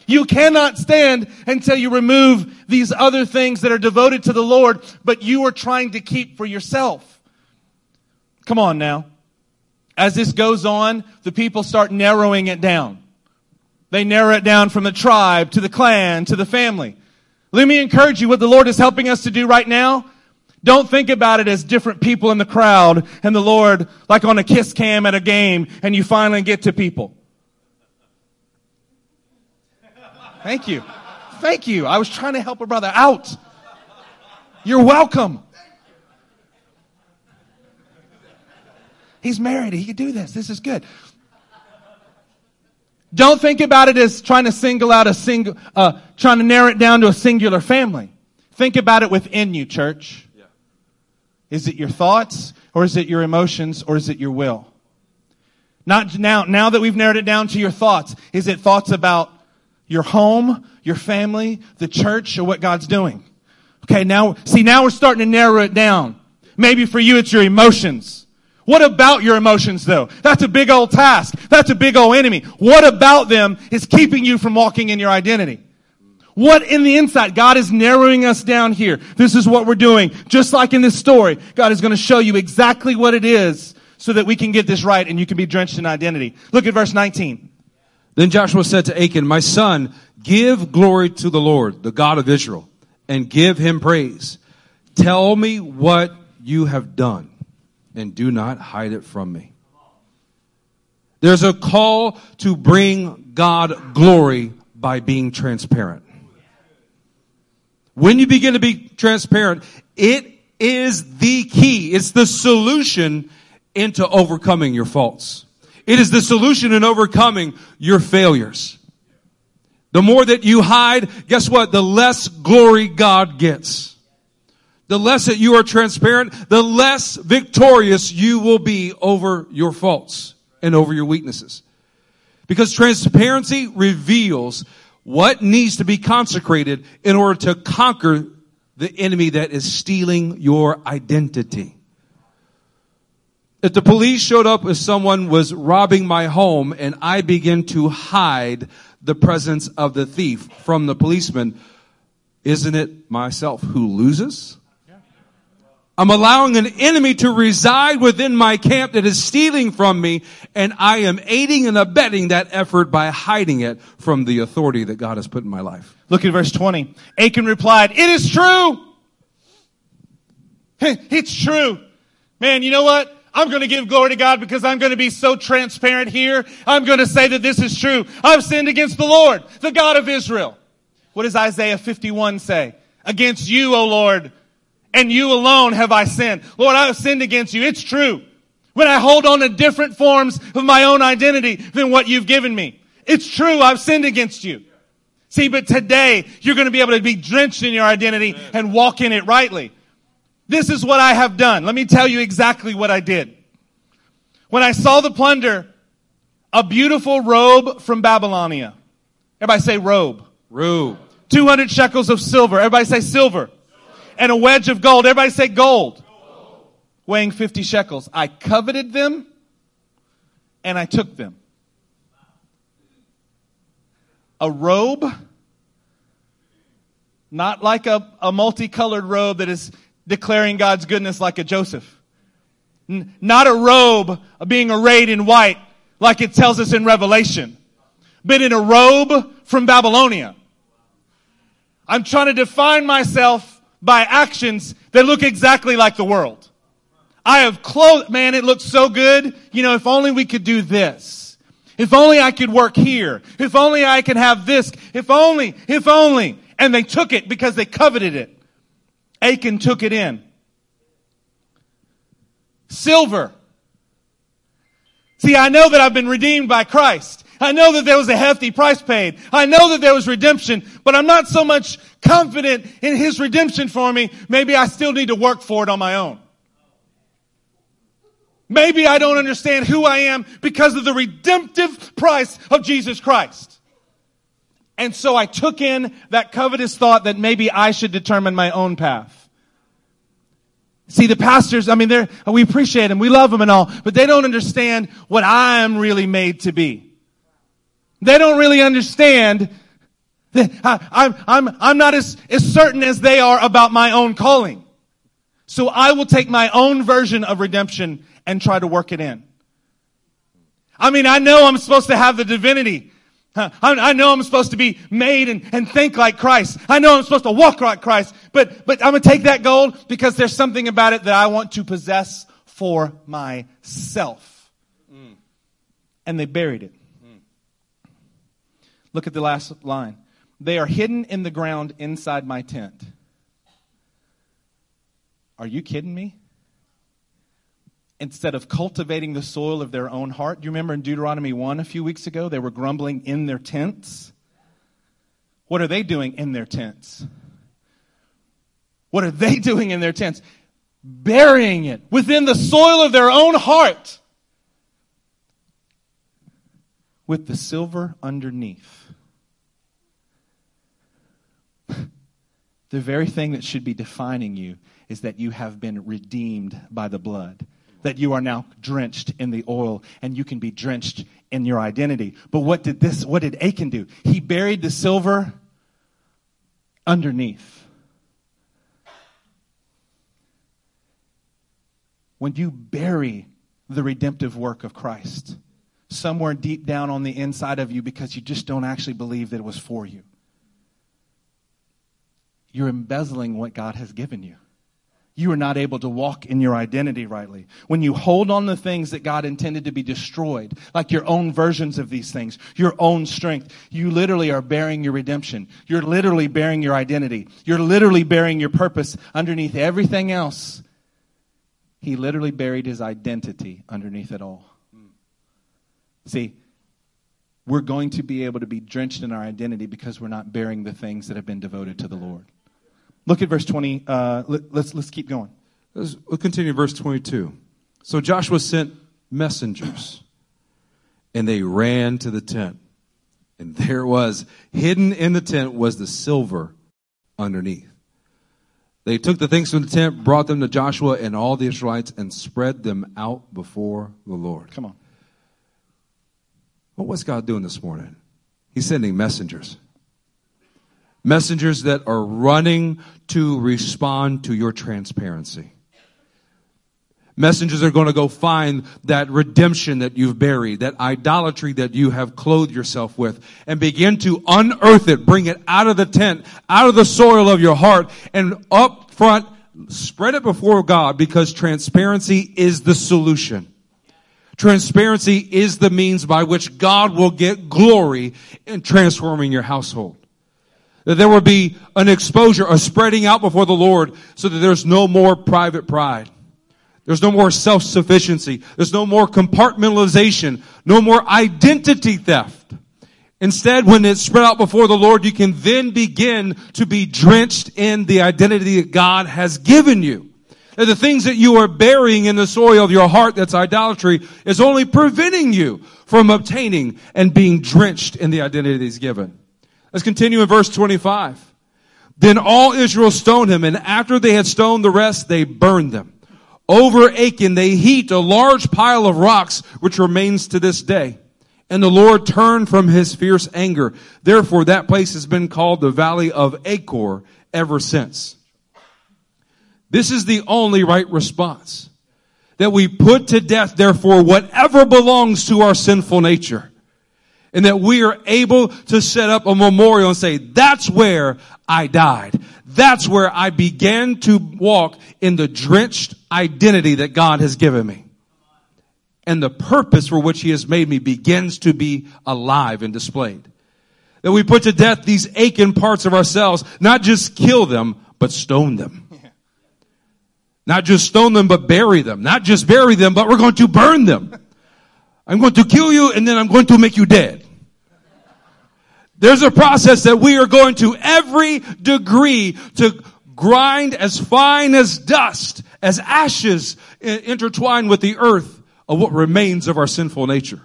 [SPEAKER 2] You cannot stand until you remove these other things that are devoted to the Lord, but you are trying to keep for yourself. Come on now. As this goes on, the people start narrowing it down. They narrow it down from the tribe to the clan to the family. Let me encourage you what the Lord is helping us to do right now. Don't think about it as different people in the crowd and the Lord like on a kiss cam at a game and you finally get to people. Thank you. Thank you. I was trying to help a brother out. You're welcome. He's married. He could do this. This is good. Don't think about it as trying to single out a single, uh, trying to narrow it down to a singular family. Think about it within you, church. Is it your thoughts or is it your emotions or is it your will? Not now, now that we've narrowed it down to your thoughts, is it thoughts about your home, your family, the church, or what God's doing? Okay, now, see, now we're starting to narrow it down. Maybe for you it's your emotions. What about your emotions though? That's a big old task. That's a big old enemy. What about them is keeping you from walking in your identity? What in the inside? God is narrowing us down here. This is what we're doing. Just like in this story, God is going to show you exactly what it is so that we can get this right and you can be drenched in identity. Look at verse 19.
[SPEAKER 1] Then Joshua said to Achan, My son, give glory to the Lord, the God of Israel, and give him praise. Tell me what you have done, and do not hide it from me. There's a call to bring God glory by being transparent. When you begin to be transparent, it is the key. It's the solution into overcoming your faults. It is the solution in overcoming your failures. The more that you hide, guess what? The less glory God gets. The less that you are transparent, the less victorious you will be over your faults and over your weaknesses. Because transparency reveals what needs to be consecrated in order to conquer the enemy that is stealing your identity. If the police showed up as someone was robbing my home and I begin to hide the presence of the thief from the policeman, isn't it myself who loses? I'm allowing an enemy to reside within my camp that is stealing from me, and I am aiding and abetting that effort by hiding it from the authority that God has put in my life.
[SPEAKER 2] Look at verse 20. Achan replied, It is true. <laughs> It's true. Man, you know what? I'm going to give glory to God because I'm going to be so transparent here. I'm going to say that this is true. I've sinned against the Lord, the God of Israel. What does Isaiah 51 say? Against you, O Lord, and you alone have I sinned. Lord, I have sinned against you. It's true. When I hold on to different forms of my own identity than what you've given me. It's true. I've sinned against you. See, but today you're going to be able to be drenched in your identity and walk in it rightly. This is what I have done. Let me tell you exactly what I did. When I saw the plunder, a beautiful robe from Babylonia. Everybody say robe.
[SPEAKER 1] Robe.
[SPEAKER 2] 200 shekels of silver. Everybody say silver. And a wedge of gold. Everybody say gold. gold. Weighing 50 shekels. I coveted them and I took them. A robe, not like a, a multicolored robe that is declaring God's goodness like a Joseph. N- not a robe being arrayed in white like it tells us in Revelation, but in a robe from Babylonia. I'm trying to define myself by actions that look exactly like the world. I have clothes, man, it looks so good. You know, if only we could do this. If only I could work here. If only I could have this. If only, if only. And they took it because they coveted it. Achan took it in. Silver. See, I know that I've been redeemed by Christ. I know that there was a hefty price paid. I know that there was redemption, but I'm not so much confident in His redemption for me. Maybe I still need to work for it on my own. Maybe I don't understand who I am because of the redemptive price of Jesus Christ. And so I took in that covetous thought that maybe I should determine my own path. See, the pastors, I mean, they're, we appreciate them, we love them and all, but they don't understand what I am really made to be. They don't really understand that I, am I'm, I'm, I'm not as, as certain as they are about my own calling. So I will take my own version of redemption and try to work it in. I mean, I know I'm supposed to have the divinity. I know I'm supposed to be made and, and think like Christ. I know I'm supposed to walk like Christ, but, but I'm going to take that gold because there's something about it that I want to possess for myself. Mm. And they buried it. Look at the last line. They are hidden in the ground inside my tent. Are you kidding me? instead of cultivating the soil of their own heart. Do you remember in Deuteronomy 1 a few weeks ago? They were grumbling in their tents. What are they doing in their tents? What are they <laughs> doing in their tents? burying it within the soil of their own heart with the silver underneath. <laughs> the very thing that should be defining you is that you have been redeemed by the blood. That you are now drenched in the oil and you can be drenched in your identity. But what did this, what did Achan do? He buried the silver underneath. When you bury the redemptive work of Christ somewhere deep down on the inside of you because you just don't actually believe that it was for you, you're embezzling what God has given you you are not able to walk in your identity rightly. When you hold on the things that God intended to be destroyed, like your own versions of these things, your own strength, you literally are bearing your redemption. You're literally bearing your identity. You're literally bearing your purpose underneath everything else. He literally buried his identity underneath it all. See, we're going to be able to be drenched in our identity because we're not bearing the things that have been devoted to the Lord. Look at verse 20. Uh, let, us let's, let's keep going.
[SPEAKER 1] Let's, we'll continue verse 22. So Joshua sent messengers, and they ran to the tent. And <laughs> there it was. Hidden in the tent was the silver underneath. They took the things from the tent, brought them to Joshua and all the Israelites, and spread them out before the Lord.
[SPEAKER 2] Come on.
[SPEAKER 1] Well, what's God doing this morning? He's sending messengers messengers that are running to respond to your transparency. Messengers are going to go find that redemption that you've buried, that idolatry that you have clothed yourself with, and begin to unearth it, bring it out of the tent, out of the soil of your heart, and up front, spread it before God because transparency is the solution. Transparency is the means by which God will get glory in transforming your household. That there would be an exposure, a spreading out before the Lord so that there's no more private pride. There's no more self-sufficiency. There's no more compartmentalization. No more identity theft. Instead, when it's spread out before the Lord, you can then begin to be drenched in the identity that God has given you. And the things that you are burying in the soil of your heart that's idolatry is only preventing you from obtaining and being drenched in the identity that He's given. Let's continue in verse 25. Then all Israel stoned him, and after they had stoned the rest, they burned them. Over Achan, they heaped a large pile of rocks, which remains to this day. And the Lord turned from his fierce anger. Therefore, that place has been called the Valley of Achor ever since. This is the only right response. That we put to death, therefore, whatever belongs to our sinful nature and that we are able to set up a memorial and say, that's where I died. That's where I began to walk in the drenched identity that God has given me. And the purpose for which He has made me begins to be alive and displayed. That we put to death these aching parts of ourselves, not just kill them, but stone them. <laughs> Not just stone them, but bury them. Not just bury them, but we're going to burn them. I'm going to kill you and then I'm going to make you dead. There's a process that we are going to every degree to grind as fine as dust, as ashes intertwined with the earth of what remains of our sinful nature.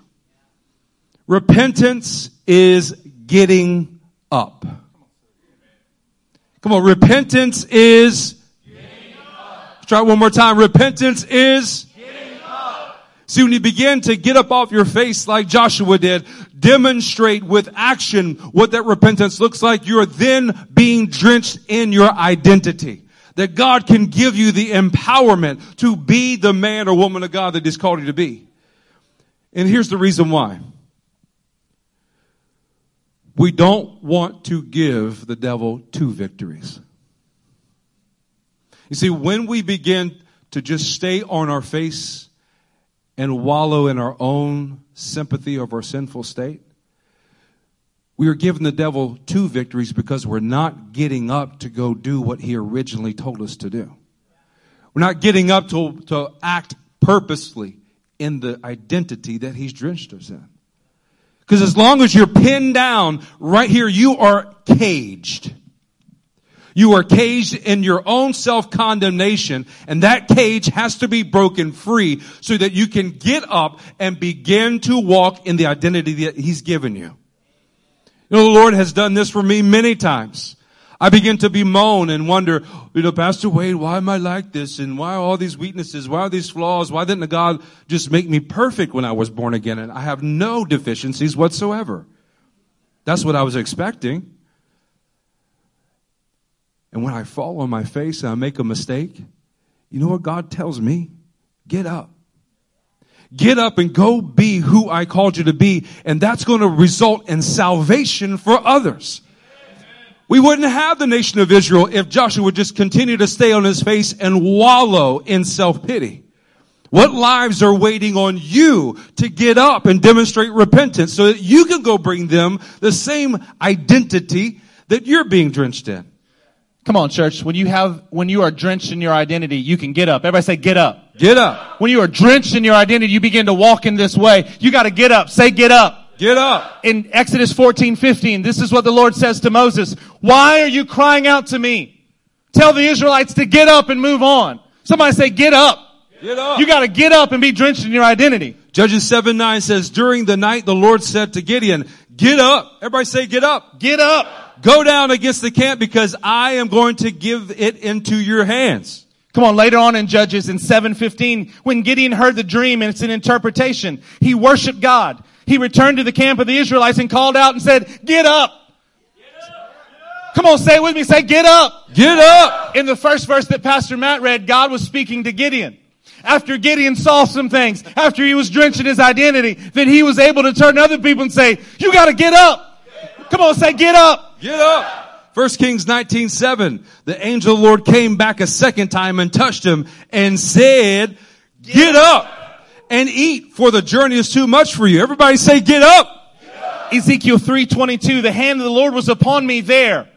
[SPEAKER 1] Repentance is getting up. Come on, repentance is. Try it one more time. Repentance is. See, when you begin to get up off your face like Joshua did, demonstrate with action what that repentance looks like, you're then being drenched in your identity. That God can give you the empowerment to be the man or woman of God that He's called you to be. And here's the reason why. We don't want to give the devil two victories. You see, when we begin to just stay on our face and wallow in our own sympathy of our sinful state. We are giving the devil two victories because we're not getting up to go do what he originally told us to do. We're not getting up to, to act purposely in the identity that he's drenched us in. Because as long as you're pinned down right here, you are caged. You are caged in your own self-condemnation and that cage has to be broken free so that you can get up and begin to walk in the identity that he's given you. You know, the Lord has done this for me many times. I begin to bemoan and wonder, you know, Pastor Wade, why am I like this? And why are all these weaknesses? Why are these flaws? Why didn't God just make me perfect when I was born again? And I have no deficiencies whatsoever. That's what I was expecting. And when I fall on my face and I make a mistake, you know what God tells me? Get up. Get up and go be who I called you to be. And that's going to result in salvation for others. We wouldn't have the nation of Israel if Joshua would just continue to stay on his face and wallow in self-pity. What lives are waiting on you to get up and demonstrate repentance so that you can go bring them the same identity that you're being drenched in?
[SPEAKER 2] Come on, church. When you have, when you are drenched in your identity, you can get up. Everybody say, get up.
[SPEAKER 1] Get up.
[SPEAKER 2] When you are drenched in your identity, you begin to walk in this way. You gotta get up. Say, get up.
[SPEAKER 1] Get up.
[SPEAKER 2] In Exodus 14, 15, this is what the Lord says to Moses. Why are you crying out to me? Tell the Israelites to get up and move on. Somebody say, get up.
[SPEAKER 1] Get up.
[SPEAKER 2] You gotta get up and be drenched in your identity.
[SPEAKER 1] Judges 7 9 says, during the night the Lord said to Gideon, get up. Everybody say get up.
[SPEAKER 2] Get up.
[SPEAKER 1] Go down against the camp because I am going to give it into your hands.
[SPEAKER 2] Come on, later on in Judges in 7:15, when Gideon heard the dream and it's an interpretation, he worshiped God. He returned to the camp of the Israelites and called out and said, "Get up." Come on, say it with me. Say, get up.
[SPEAKER 1] Get up.
[SPEAKER 2] In the first verse that Pastor Matt read, God was speaking to Gideon. After Gideon saw some things, after he was drenched in his identity, then he was able to turn to other people and say, you gotta get up. Come on, say, get up.
[SPEAKER 1] Get up. First Kings 19, 7. The angel of the Lord came back a second time and touched him and said, get up and eat for the journey is too much for you. Everybody say, get up.
[SPEAKER 2] Ezekiel 3:22 the hand of the Lord was upon me there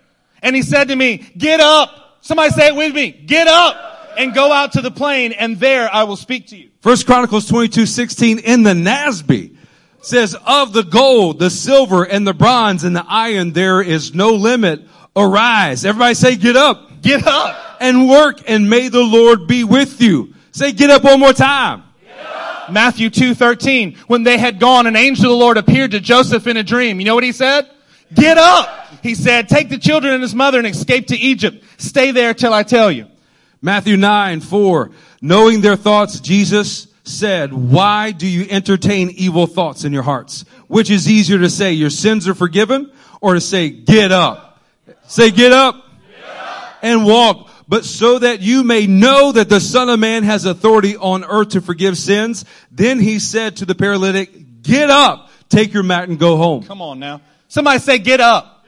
[SPEAKER 2] and he said to me get up somebody say it with me get up and go out to the plain and there I will speak to you
[SPEAKER 1] First Chronicles 22, 16 in the Nasby says of the gold, the silver and the bronze and the iron there is no limit. Arise. Everybody say get up
[SPEAKER 2] get up
[SPEAKER 1] and work and may the Lord be with you. Say get up one more time.
[SPEAKER 2] Matthew 2:13 when they had gone an angel of the Lord appeared to Joseph in a dream you know what he said get up he said take the children and his mother and escape to Egypt stay there till I tell you
[SPEAKER 1] Matthew 9, 4. Knowing their thoughts, Jesus said, why do you entertain evil thoughts in your hearts? Which is easier to say, your sins are forgiven or to say, get up? Say, get up, and walk. But so that you may know that the son of man has authority on earth to forgive sins, then he said to the paralytic, get up, take your mat and go home.
[SPEAKER 2] come on now somebody say get up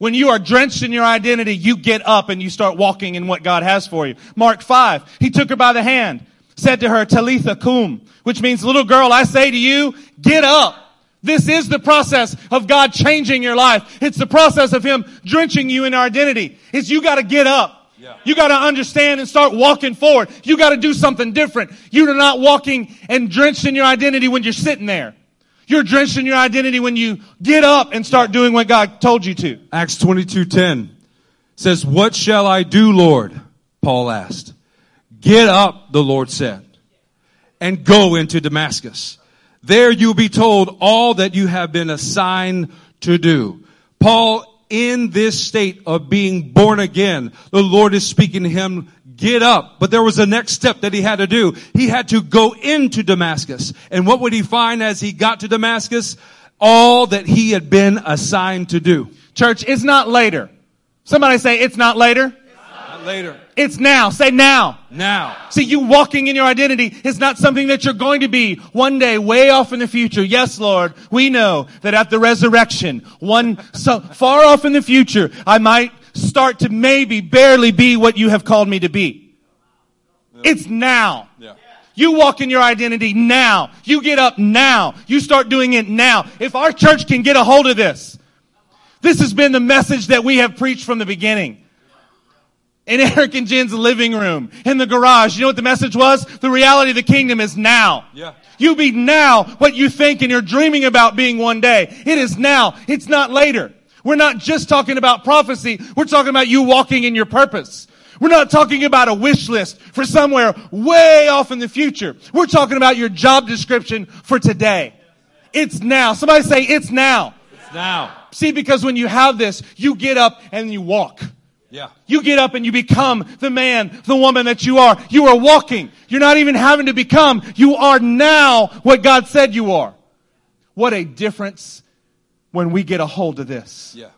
[SPEAKER 2] when you are drenched in your identity, you get up and you start walking in what God has for you. Mark 5, he took her by the hand, said to her, Talitha cum, which means, little girl, I say to you, get up. This is the process of God changing your life. It's the process of Him drenching you in our identity. It's you gotta get up.
[SPEAKER 1] Yeah.
[SPEAKER 2] You gotta understand and start walking forward. You gotta do something different. You're not walking and drenched in your identity when you're sitting there. You're drenched in your identity when you get up and start doing what God told you to.
[SPEAKER 1] Acts 22:10 says, "What shall I do, Lord?" Paul asked. "Get up," the Lord said, "and go into Damascus. There you'll be told all that you have been assigned to do." Paul in this state of being born again, the Lord is speaking to him, get up. But there was a next step that he had to do. He had to go into Damascus. And what would he find as he got to Damascus? All that he had been assigned to do.
[SPEAKER 2] Church, it's not later. Somebody say, it's not later.
[SPEAKER 1] Not later.
[SPEAKER 2] It's now. Say now.
[SPEAKER 1] Now.
[SPEAKER 2] See, you walking in your identity is not something that you're going to be one day way off in the future. Yes, Lord, we know that at the resurrection, one so far off in the future, I might start to maybe barely be what you have called me to be. It's now.
[SPEAKER 1] Yeah.
[SPEAKER 2] You walk in your identity now. You get up now. You start doing it now. If our church can get a hold of this, this has been the message that we have preached from the beginning. In Eric and Jen's living room, in the garage, you know what the message was? The reality of the kingdom is now.
[SPEAKER 1] Yeah.
[SPEAKER 2] You be now what you think and you're dreaming about being one day. It is now. It's not later. We're not just talking about prophecy. We're talking about you walking in your purpose. We're not talking about a wish list for somewhere way off in the future. We're talking about your job description for today. It's now. Somebody say it's now.
[SPEAKER 1] It's now.
[SPEAKER 2] See, because when you have this, you get up and you walk.
[SPEAKER 1] Yeah.
[SPEAKER 2] You get up and you become the man, the woman that you are. You are walking. You're not even having to become. You are now what God said you are. What a difference when we get a hold of this.
[SPEAKER 1] Yeah.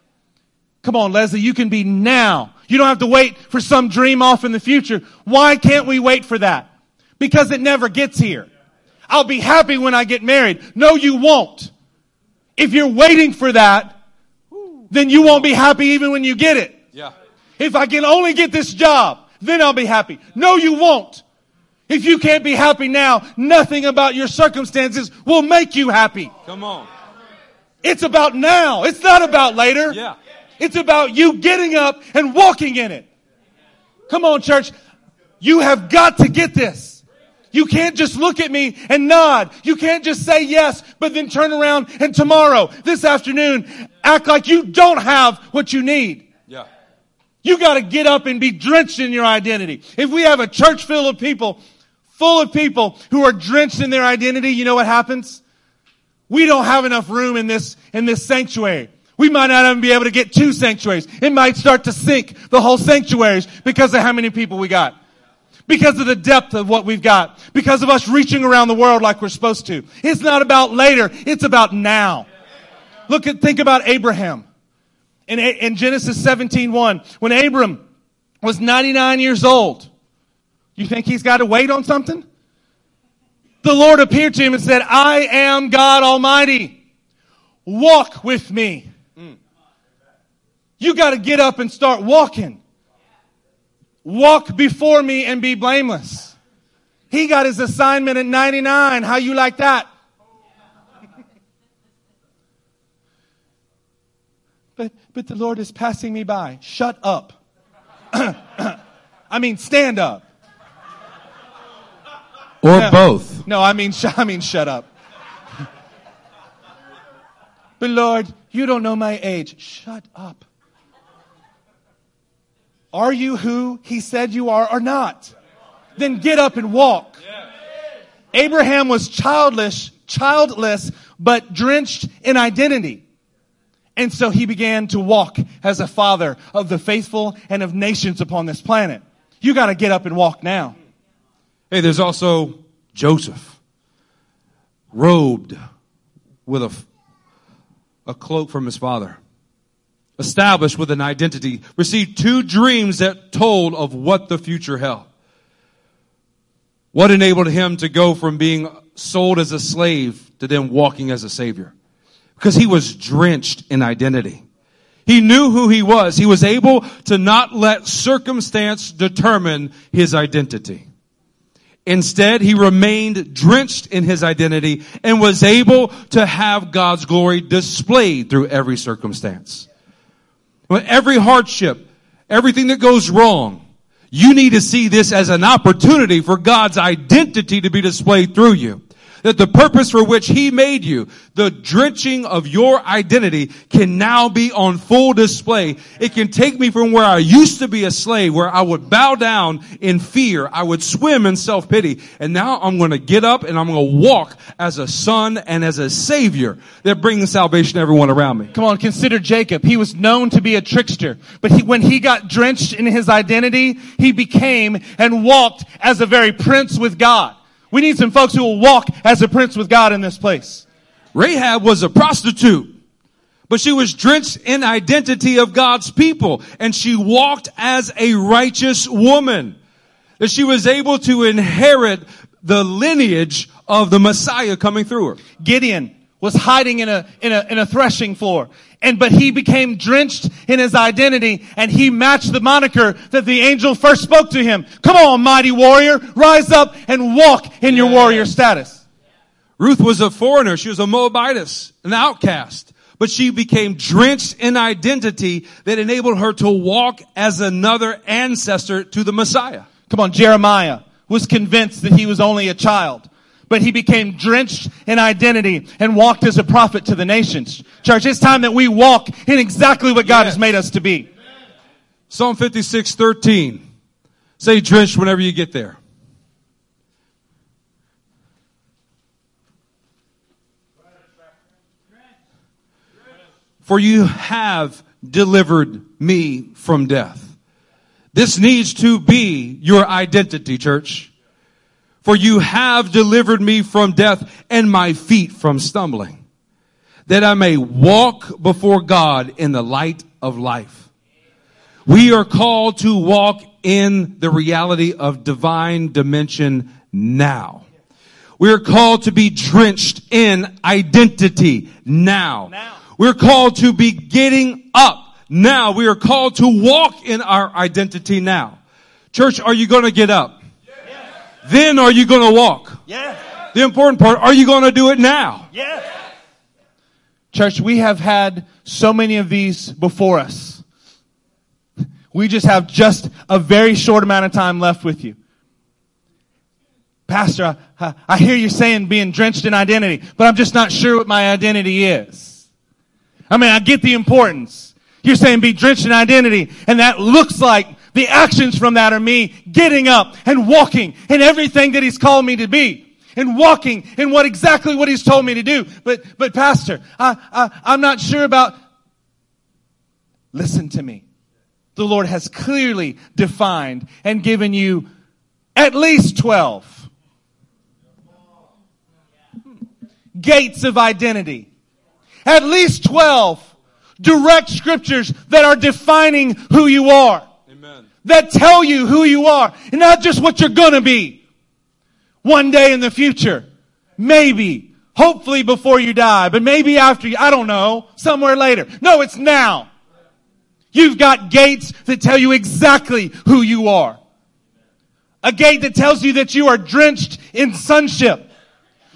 [SPEAKER 2] Come on, Leslie, you can be now. You don't have to wait for some dream off in the future. Why can't we wait for that? Because it never gets here. I'll be happy when I get married. No, you won't. If you're waiting for that, then you won't be happy even when you get it. If I can only get this job, then I'll be happy. No, you won't. If you can't be happy now, nothing about your circumstances will make you happy.
[SPEAKER 1] Come on.
[SPEAKER 2] It's about now. It's not about later.
[SPEAKER 1] Yeah.
[SPEAKER 2] It's about you getting up and walking in it. Come on, church. You have got to get this. You can't just look at me and nod. You can't just say yes, but then turn around and tomorrow, this afternoon, act like you don't have what you need. You got to get up and be drenched in your identity. If we have a church full of people, full of people who are drenched in their identity, you know what happens? We don't have enough room in this, in this sanctuary. We might not even be able to get two sanctuaries. It might start to sink the whole sanctuaries because of how many people we got. Because of the depth of what we've got. Because of us reaching around the world like we're supposed to. It's not about later. It's about now. Look at, think about Abraham. In, in Genesis 17, 1, when Abram was 99 years old, you think he's got to wait on something? The Lord appeared to him and said, I am God Almighty. Walk with me. You got to get up and start walking. Walk before me and be blameless. He got his assignment at 99. How you like that? But, but the Lord is passing me by. Shut up. <clears throat> I mean, stand up.
[SPEAKER 1] Or
[SPEAKER 2] No.
[SPEAKER 1] both.
[SPEAKER 2] No, I mean, sh- <laughs> I mean, shut up. <laughs> but Lord, you don't know my age. Shut up. Are you who he said you are or not? Then get up and walk. Abraham was childless, childless, but drenched in identity. And so he began to walk as a father of the faithful and of nations upon this planet. You gotta get up and walk now.
[SPEAKER 1] Hey, there's also Joseph, robed with a, a cloak from his father, established with an identity, received two dreams that told of what the future held. What enabled him to go from being sold as a slave to then walking as a savior? Because he was drenched in identity. He knew who he was. He was able to not let circumstance determine his identity. Instead, he remained drenched in his identity and was able to have God's glory displayed through every circumstance. When every hardship, everything that goes wrong, you need to see this as an opportunity for God's identity to be displayed through you. That the purpose for which He made you, the drenching of your identity can now be on full display. It can take me from where I used to be a slave, where I would bow down in fear. I would swim in self-pity. And now I'm going to get up and I'm going to walk as a son and as a savior that brings salvation to everyone around me.
[SPEAKER 2] Come on, consider Jacob. He was known to be a trickster, but he, when he got drenched in his identity, he became and walked as a very prince with God. We need some folks who will walk as a prince with God in this place.
[SPEAKER 1] Rahab was a prostitute, but she was drenched in identity of God's people and she walked as a righteous woman. That she was able to inherit the lineage of the Messiah coming through her.
[SPEAKER 2] Gideon was hiding in a, in a, in a threshing floor. And, but he became drenched in his identity and he matched the moniker that the angel first spoke to him. Come on, mighty warrior, rise up and walk in your warrior status.
[SPEAKER 1] Ruth was a foreigner. She was a Moabitess, an outcast. But she became drenched in identity that enabled her to walk as another ancestor to the Messiah.
[SPEAKER 2] Come on, Jeremiah was convinced that he was only a child. But he became drenched in identity and walked as a prophet to the nations. Church, it's time that we walk in exactly what God
[SPEAKER 1] Yes.
[SPEAKER 2] has made us to be.
[SPEAKER 1] Psalm 56, 13. Say drenched whenever you get there. For you have delivered me from death. This needs to be your identity, church. For you have delivered me from death and my feet from stumbling, that I may walk before God in the light of life. We are called to walk in the reality of divine dimension now. We are called to be drenched in identity now.
[SPEAKER 2] Now.
[SPEAKER 1] We're called to be getting up now. We are called to walk in our identity now. Church, are you going to get up? Then are you going to walk?
[SPEAKER 2] Yes.
[SPEAKER 1] The important part, are you going to do it now?
[SPEAKER 2] Yes. Church, we have had so many of these before us. We just have just a very short amount of time left with you. Pastor, I, I hear you saying being drenched in identity, but I'm just not sure what my identity is. I mean, I get the importance. You're saying be drenched in identity, and that looks like the actions from that are me getting up and walking in everything that He's called me to be. And walking in what exactly what He's told me to do. But, but Pastor, I, I, I'm not sure about, listen to me. The Lord has clearly defined and given you at least 12 gates of identity. At least 12 direct scriptures that are defining who you are. That tell you who you are and not just what you're gonna be. One day in the future. Maybe. Hopefully before you die, but maybe after you, I don't know, somewhere later. No, it's now. You've got gates that tell you exactly who you are. A gate that tells you that you are drenched in sonship.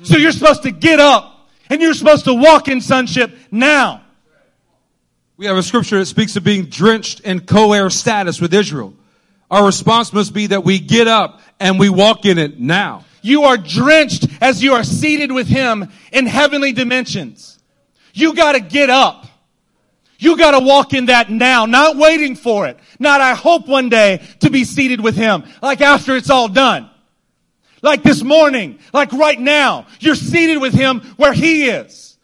[SPEAKER 2] So you're supposed to get up and you're supposed to walk in sonship now.
[SPEAKER 1] We have a scripture that speaks of being drenched in co-heir status with Israel. Our response must be that we get up and we walk in it now.
[SPEAKER 2] You are drenched as you are seated with Him in heavenly dimensions. You gotta get up. You gotta walk in that now, not waiting for it. Not I hope one day to be seated with Him, like after it's all done. Like this morning, like right now, you're seated with Him where He is.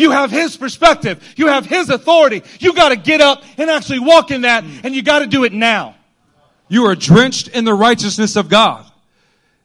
[SPEAKER 2] You have His perspective. You have His authority. You gotta get up and actually walk in that, and you gotta do it now.
[SPEAKER 1] You are drenched in the righteousness of God.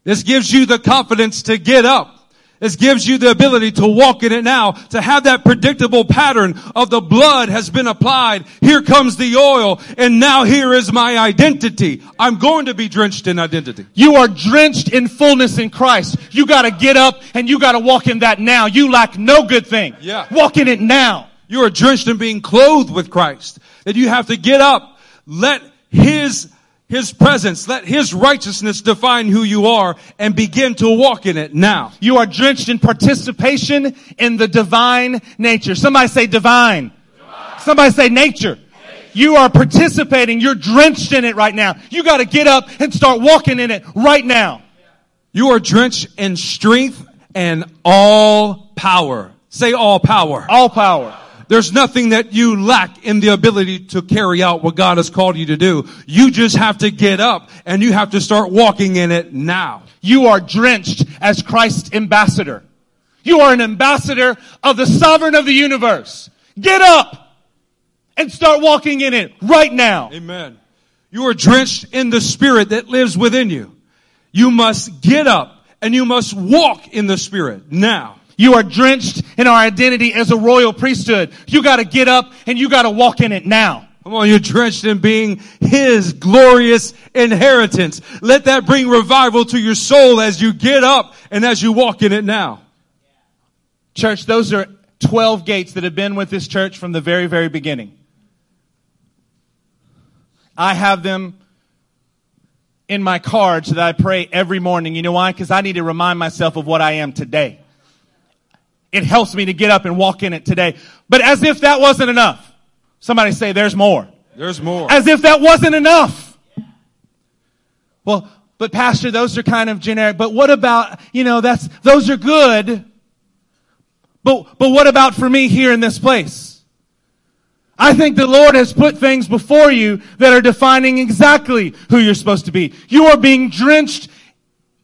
[SPEAKER 1] This gives you the confidence to get up. This gives you the ability to walk in it now, to have that predictable pattern of the blood has been applied. Here comes the oil and now here is my identity. I'm going to be drenched in identity.
[SPEAKER 2] You are drenched in fullness in Christ. You gotta get up and you gotta walk in that now. You lack no good thing.
[SPEAKER 1] Yeah.
[SPEAKER 2] Walk in it now.
[SPEAKER 1] You are drenched in being clothed with Christ. That you have to get up. Let His, His presence, let His righteousness define who you are and begin to walk in it now.
[SPEAKER 2] You are drenched in participation in the divine nature. Somebody say divine. Somebody say nature. You are participating. You're drenched in it right now. You gotta get up and start walking in it right now.
[SPEAKER 1] You are drenched in strength and all power. Say all power.
[SPEAKER 2] All power.
[SPEAKER 1] There's nothing that you lack in the ability to carry out what God has called you to do. You just have to get up and you have to start walking in it now.
[SPEAKER 2] You are drenched as Christ's ambassador. You are an ambassador of the sovereign of the universe. Get up and start walking in it right now.
[SPEAKER 1] Amen. You are drenched in the spirit that lives within you. You must get up and you must walk in the spirit now.
[SPEAKER 2] You are drenched in our identity as a royal priesthood. You gotta get up and you gotta walk in it now.
[SPEAKER 1] Come on, you're drenched in being His glorious inheritance. Let that bring revival to your soul as you get up and as you walk in it now.
[SPEAKER 2] Church, those are 12 gates that have been with this church from the very, very beginning. I have them in my cards that I pray every morning. You know why? Because I need to remind myself of what I am today. It helps me to get up and walk in it today. But as if that wasn't enough. Somebody say there's more.
[SPEAKER 1] There's more.
[SPEAKER 2] As if that wasn't enough. Well, but pastor, those are kind of generic. But what about, you know, that's, those are good. But, but what about for me here in this place? I think the Lord has put things before you that are defining exactly who you're supposed to be. You are being drenched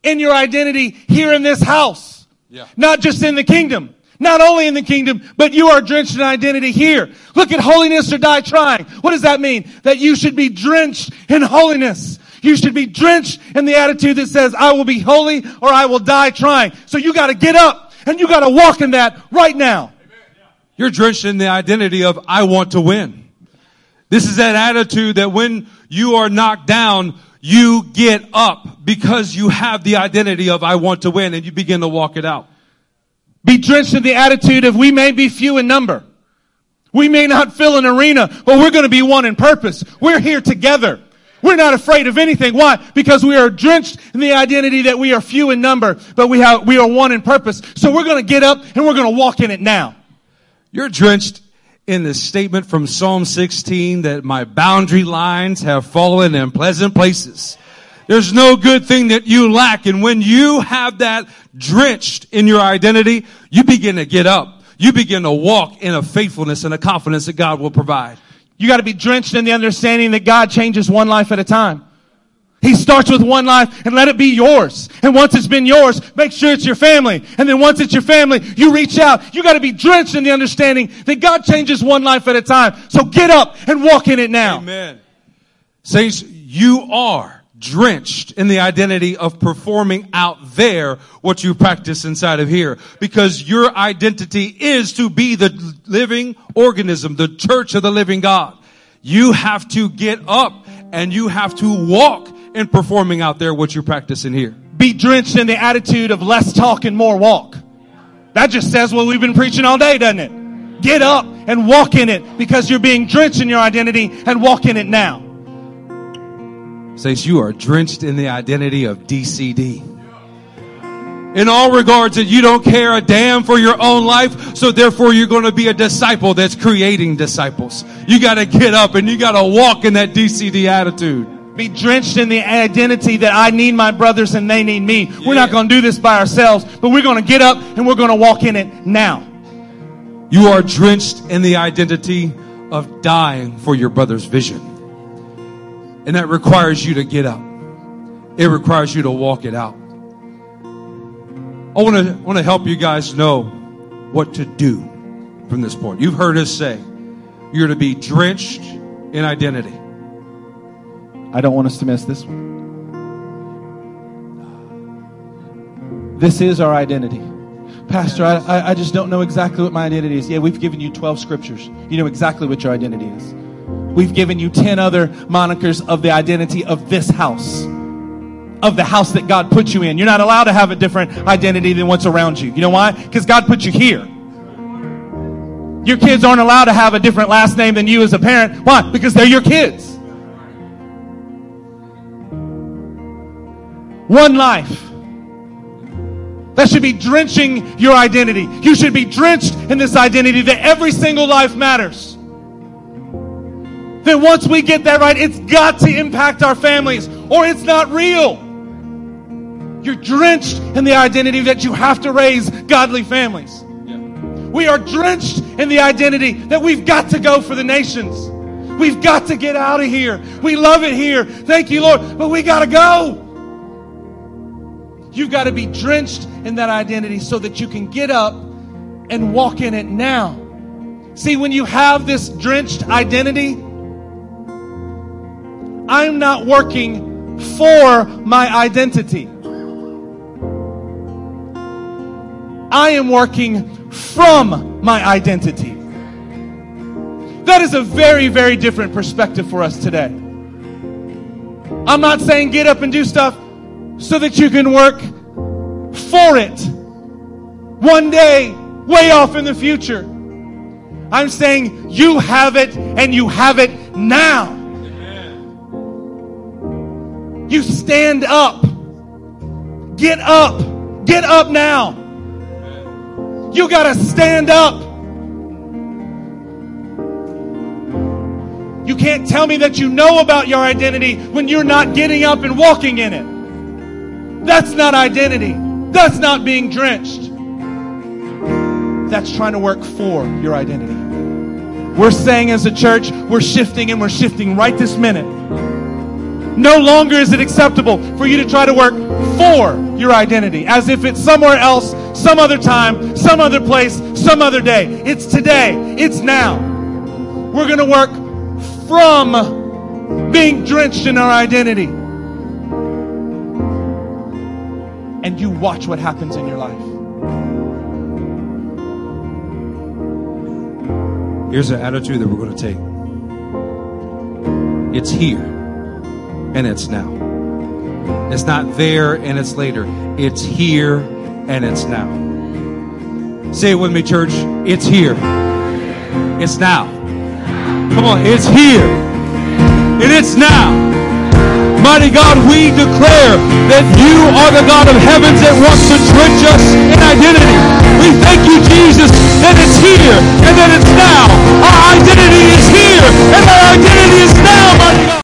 [SPEAKER 2] in your identity here in this house.
[SPEAKER 1] Yeah.
[SPEAKER 2] Not just in the kingdom. Not only in the kingdom, but you are drenched in identity here. Look at holiness or die trying. What does that mean? That you should be drenched in holiness. You should be drenched in the attitude that says, I will be holy or I will die trying. So you gotta get up and you gotta walk in that right now.
[SPEAKER 1] You're drenched in the identity of, I want to win. This is that attitude that when you are knocked down, you get up because you have the identity of, I want to win and you begin to walk it out.
[SPEAKER 2] Be drenched in the attitude of we may be few in number. We may not fill an arena, but we're going to be one in purpose. We're here together. We're not afraid of anything. Why? Because we are drenched in the identity that we are few in number, but we have, we are one in purpose. So we're going to get up and we're going to walk in it now.
[SPEAKER 1] You're drenched in the statement from Psalm 16 that my boundary lines have fallen in pleasant places. There's no good thing that you lack. And when you have that drenched in your identity, you begin to get up. You begin to walk in a faithfulness and a confidence that God will provide.
[SPEAKER 2] You got to be drenched in the understanding that God changes one life at a time. He starts with one life and let it be yours. And once it's been yours, make sure it's your family. And then once it's your family, you reach out. You got to be drenched in the understanding that God changes one life at a time. So get up and walk in it now.
[SPEAKER 1] Amen. Saints, you are drenched in the identity of performing out there what you practice inside of here. Because your identity is to be the living organism, the church of the living God. You have to get up and you have to walk in performing out there what you're practicing here.
[SPEAKER 2] Be drenched in the attitude of less talk and more walk. That just says what we've been preaching all day, doesn't it? Get up and walk in it because you're being drenched in your identity and walk in it now.
[SPEAKER 1] Saints, you are drenched in the identity of DCD. In all regards that you don't care a damn for your own life, so therefore you're going to be a disciple that's creating disciples. You got to get up and you got to walk in that DCD attitude.
[SPEAKER 2] Be drenched in the identity that I need my brothers and they need me. We're not going to do this by ourselves, but we're going to get up and we're going to walk in it now.
[SPEAKER 1] You are drenched in the identity of dying for your brother's vision. And that requires you to get up. It requires you to walk it out. I want to want to help you guys know what to do from this point. You've heard us say you're to be drenched in identity.
[SPEAKER 2] I don't want us to miss this one. This is our identity. Pastor, I, I, just don't know exactly what my identity is. Yeah, we've given you 12 scriptures. You know exactly what your identity is. We've given you 10 other monikers of the identity of this house, of the house that God put you in. You're not allowed to have a different identity than what's around you. You know why? Because God put you here. Your kids aren't allowed to have a different last name than you as a parent. Why? Because they're your kids. One life. That should be drenching your identity. You should be drenched in this identity that every single life matters. That once we get that right, it's got to impact our families or it's not real. You're drenched in the identity that you have to raise godly families. We are drenched in the identity that we've got to go for the nations. We've got to get out of here. We love it here. Thank you, Lord. But we got to go. You've got to be drenched in that identity so that you can get up and walk in it now. See, when you have this drenched identity, I'm not working for my identity. I am working from my identity. That is a very, very different perspective for us today. I'm not saying get up and do stuff so that you can work for it one day, way off in the future. I'm saying you have it and you have it now. You stand up. Get up. Get up now. You got to stand up. You can't tell me that you know about your identity when you're not getting up and walking in it. That's not identity. That's not being drenched. That's trying to work for your identity. We're saying as a church, we're shifting and we're shifting right this minute. No longer is it acceptable for you to try to work for your identity as if it's somewhere else, some other time, some other place, some other day. It's today. It's now. We're going to work from being drenched in our identity. And you watch what happens in your life.
[SPEAKER 1] Here's an attitude that we're going to take it's here and it's now. It's not there and it's later. It's here and it's now. Say it with me, church. It's here. It's now. Come on, it's here. And it's now. Mighty God, we declare that you are the God of heavens that wants to drench us in identity. We thank you, Jesus, that it's here and that it's now. Our identity is here and our identity is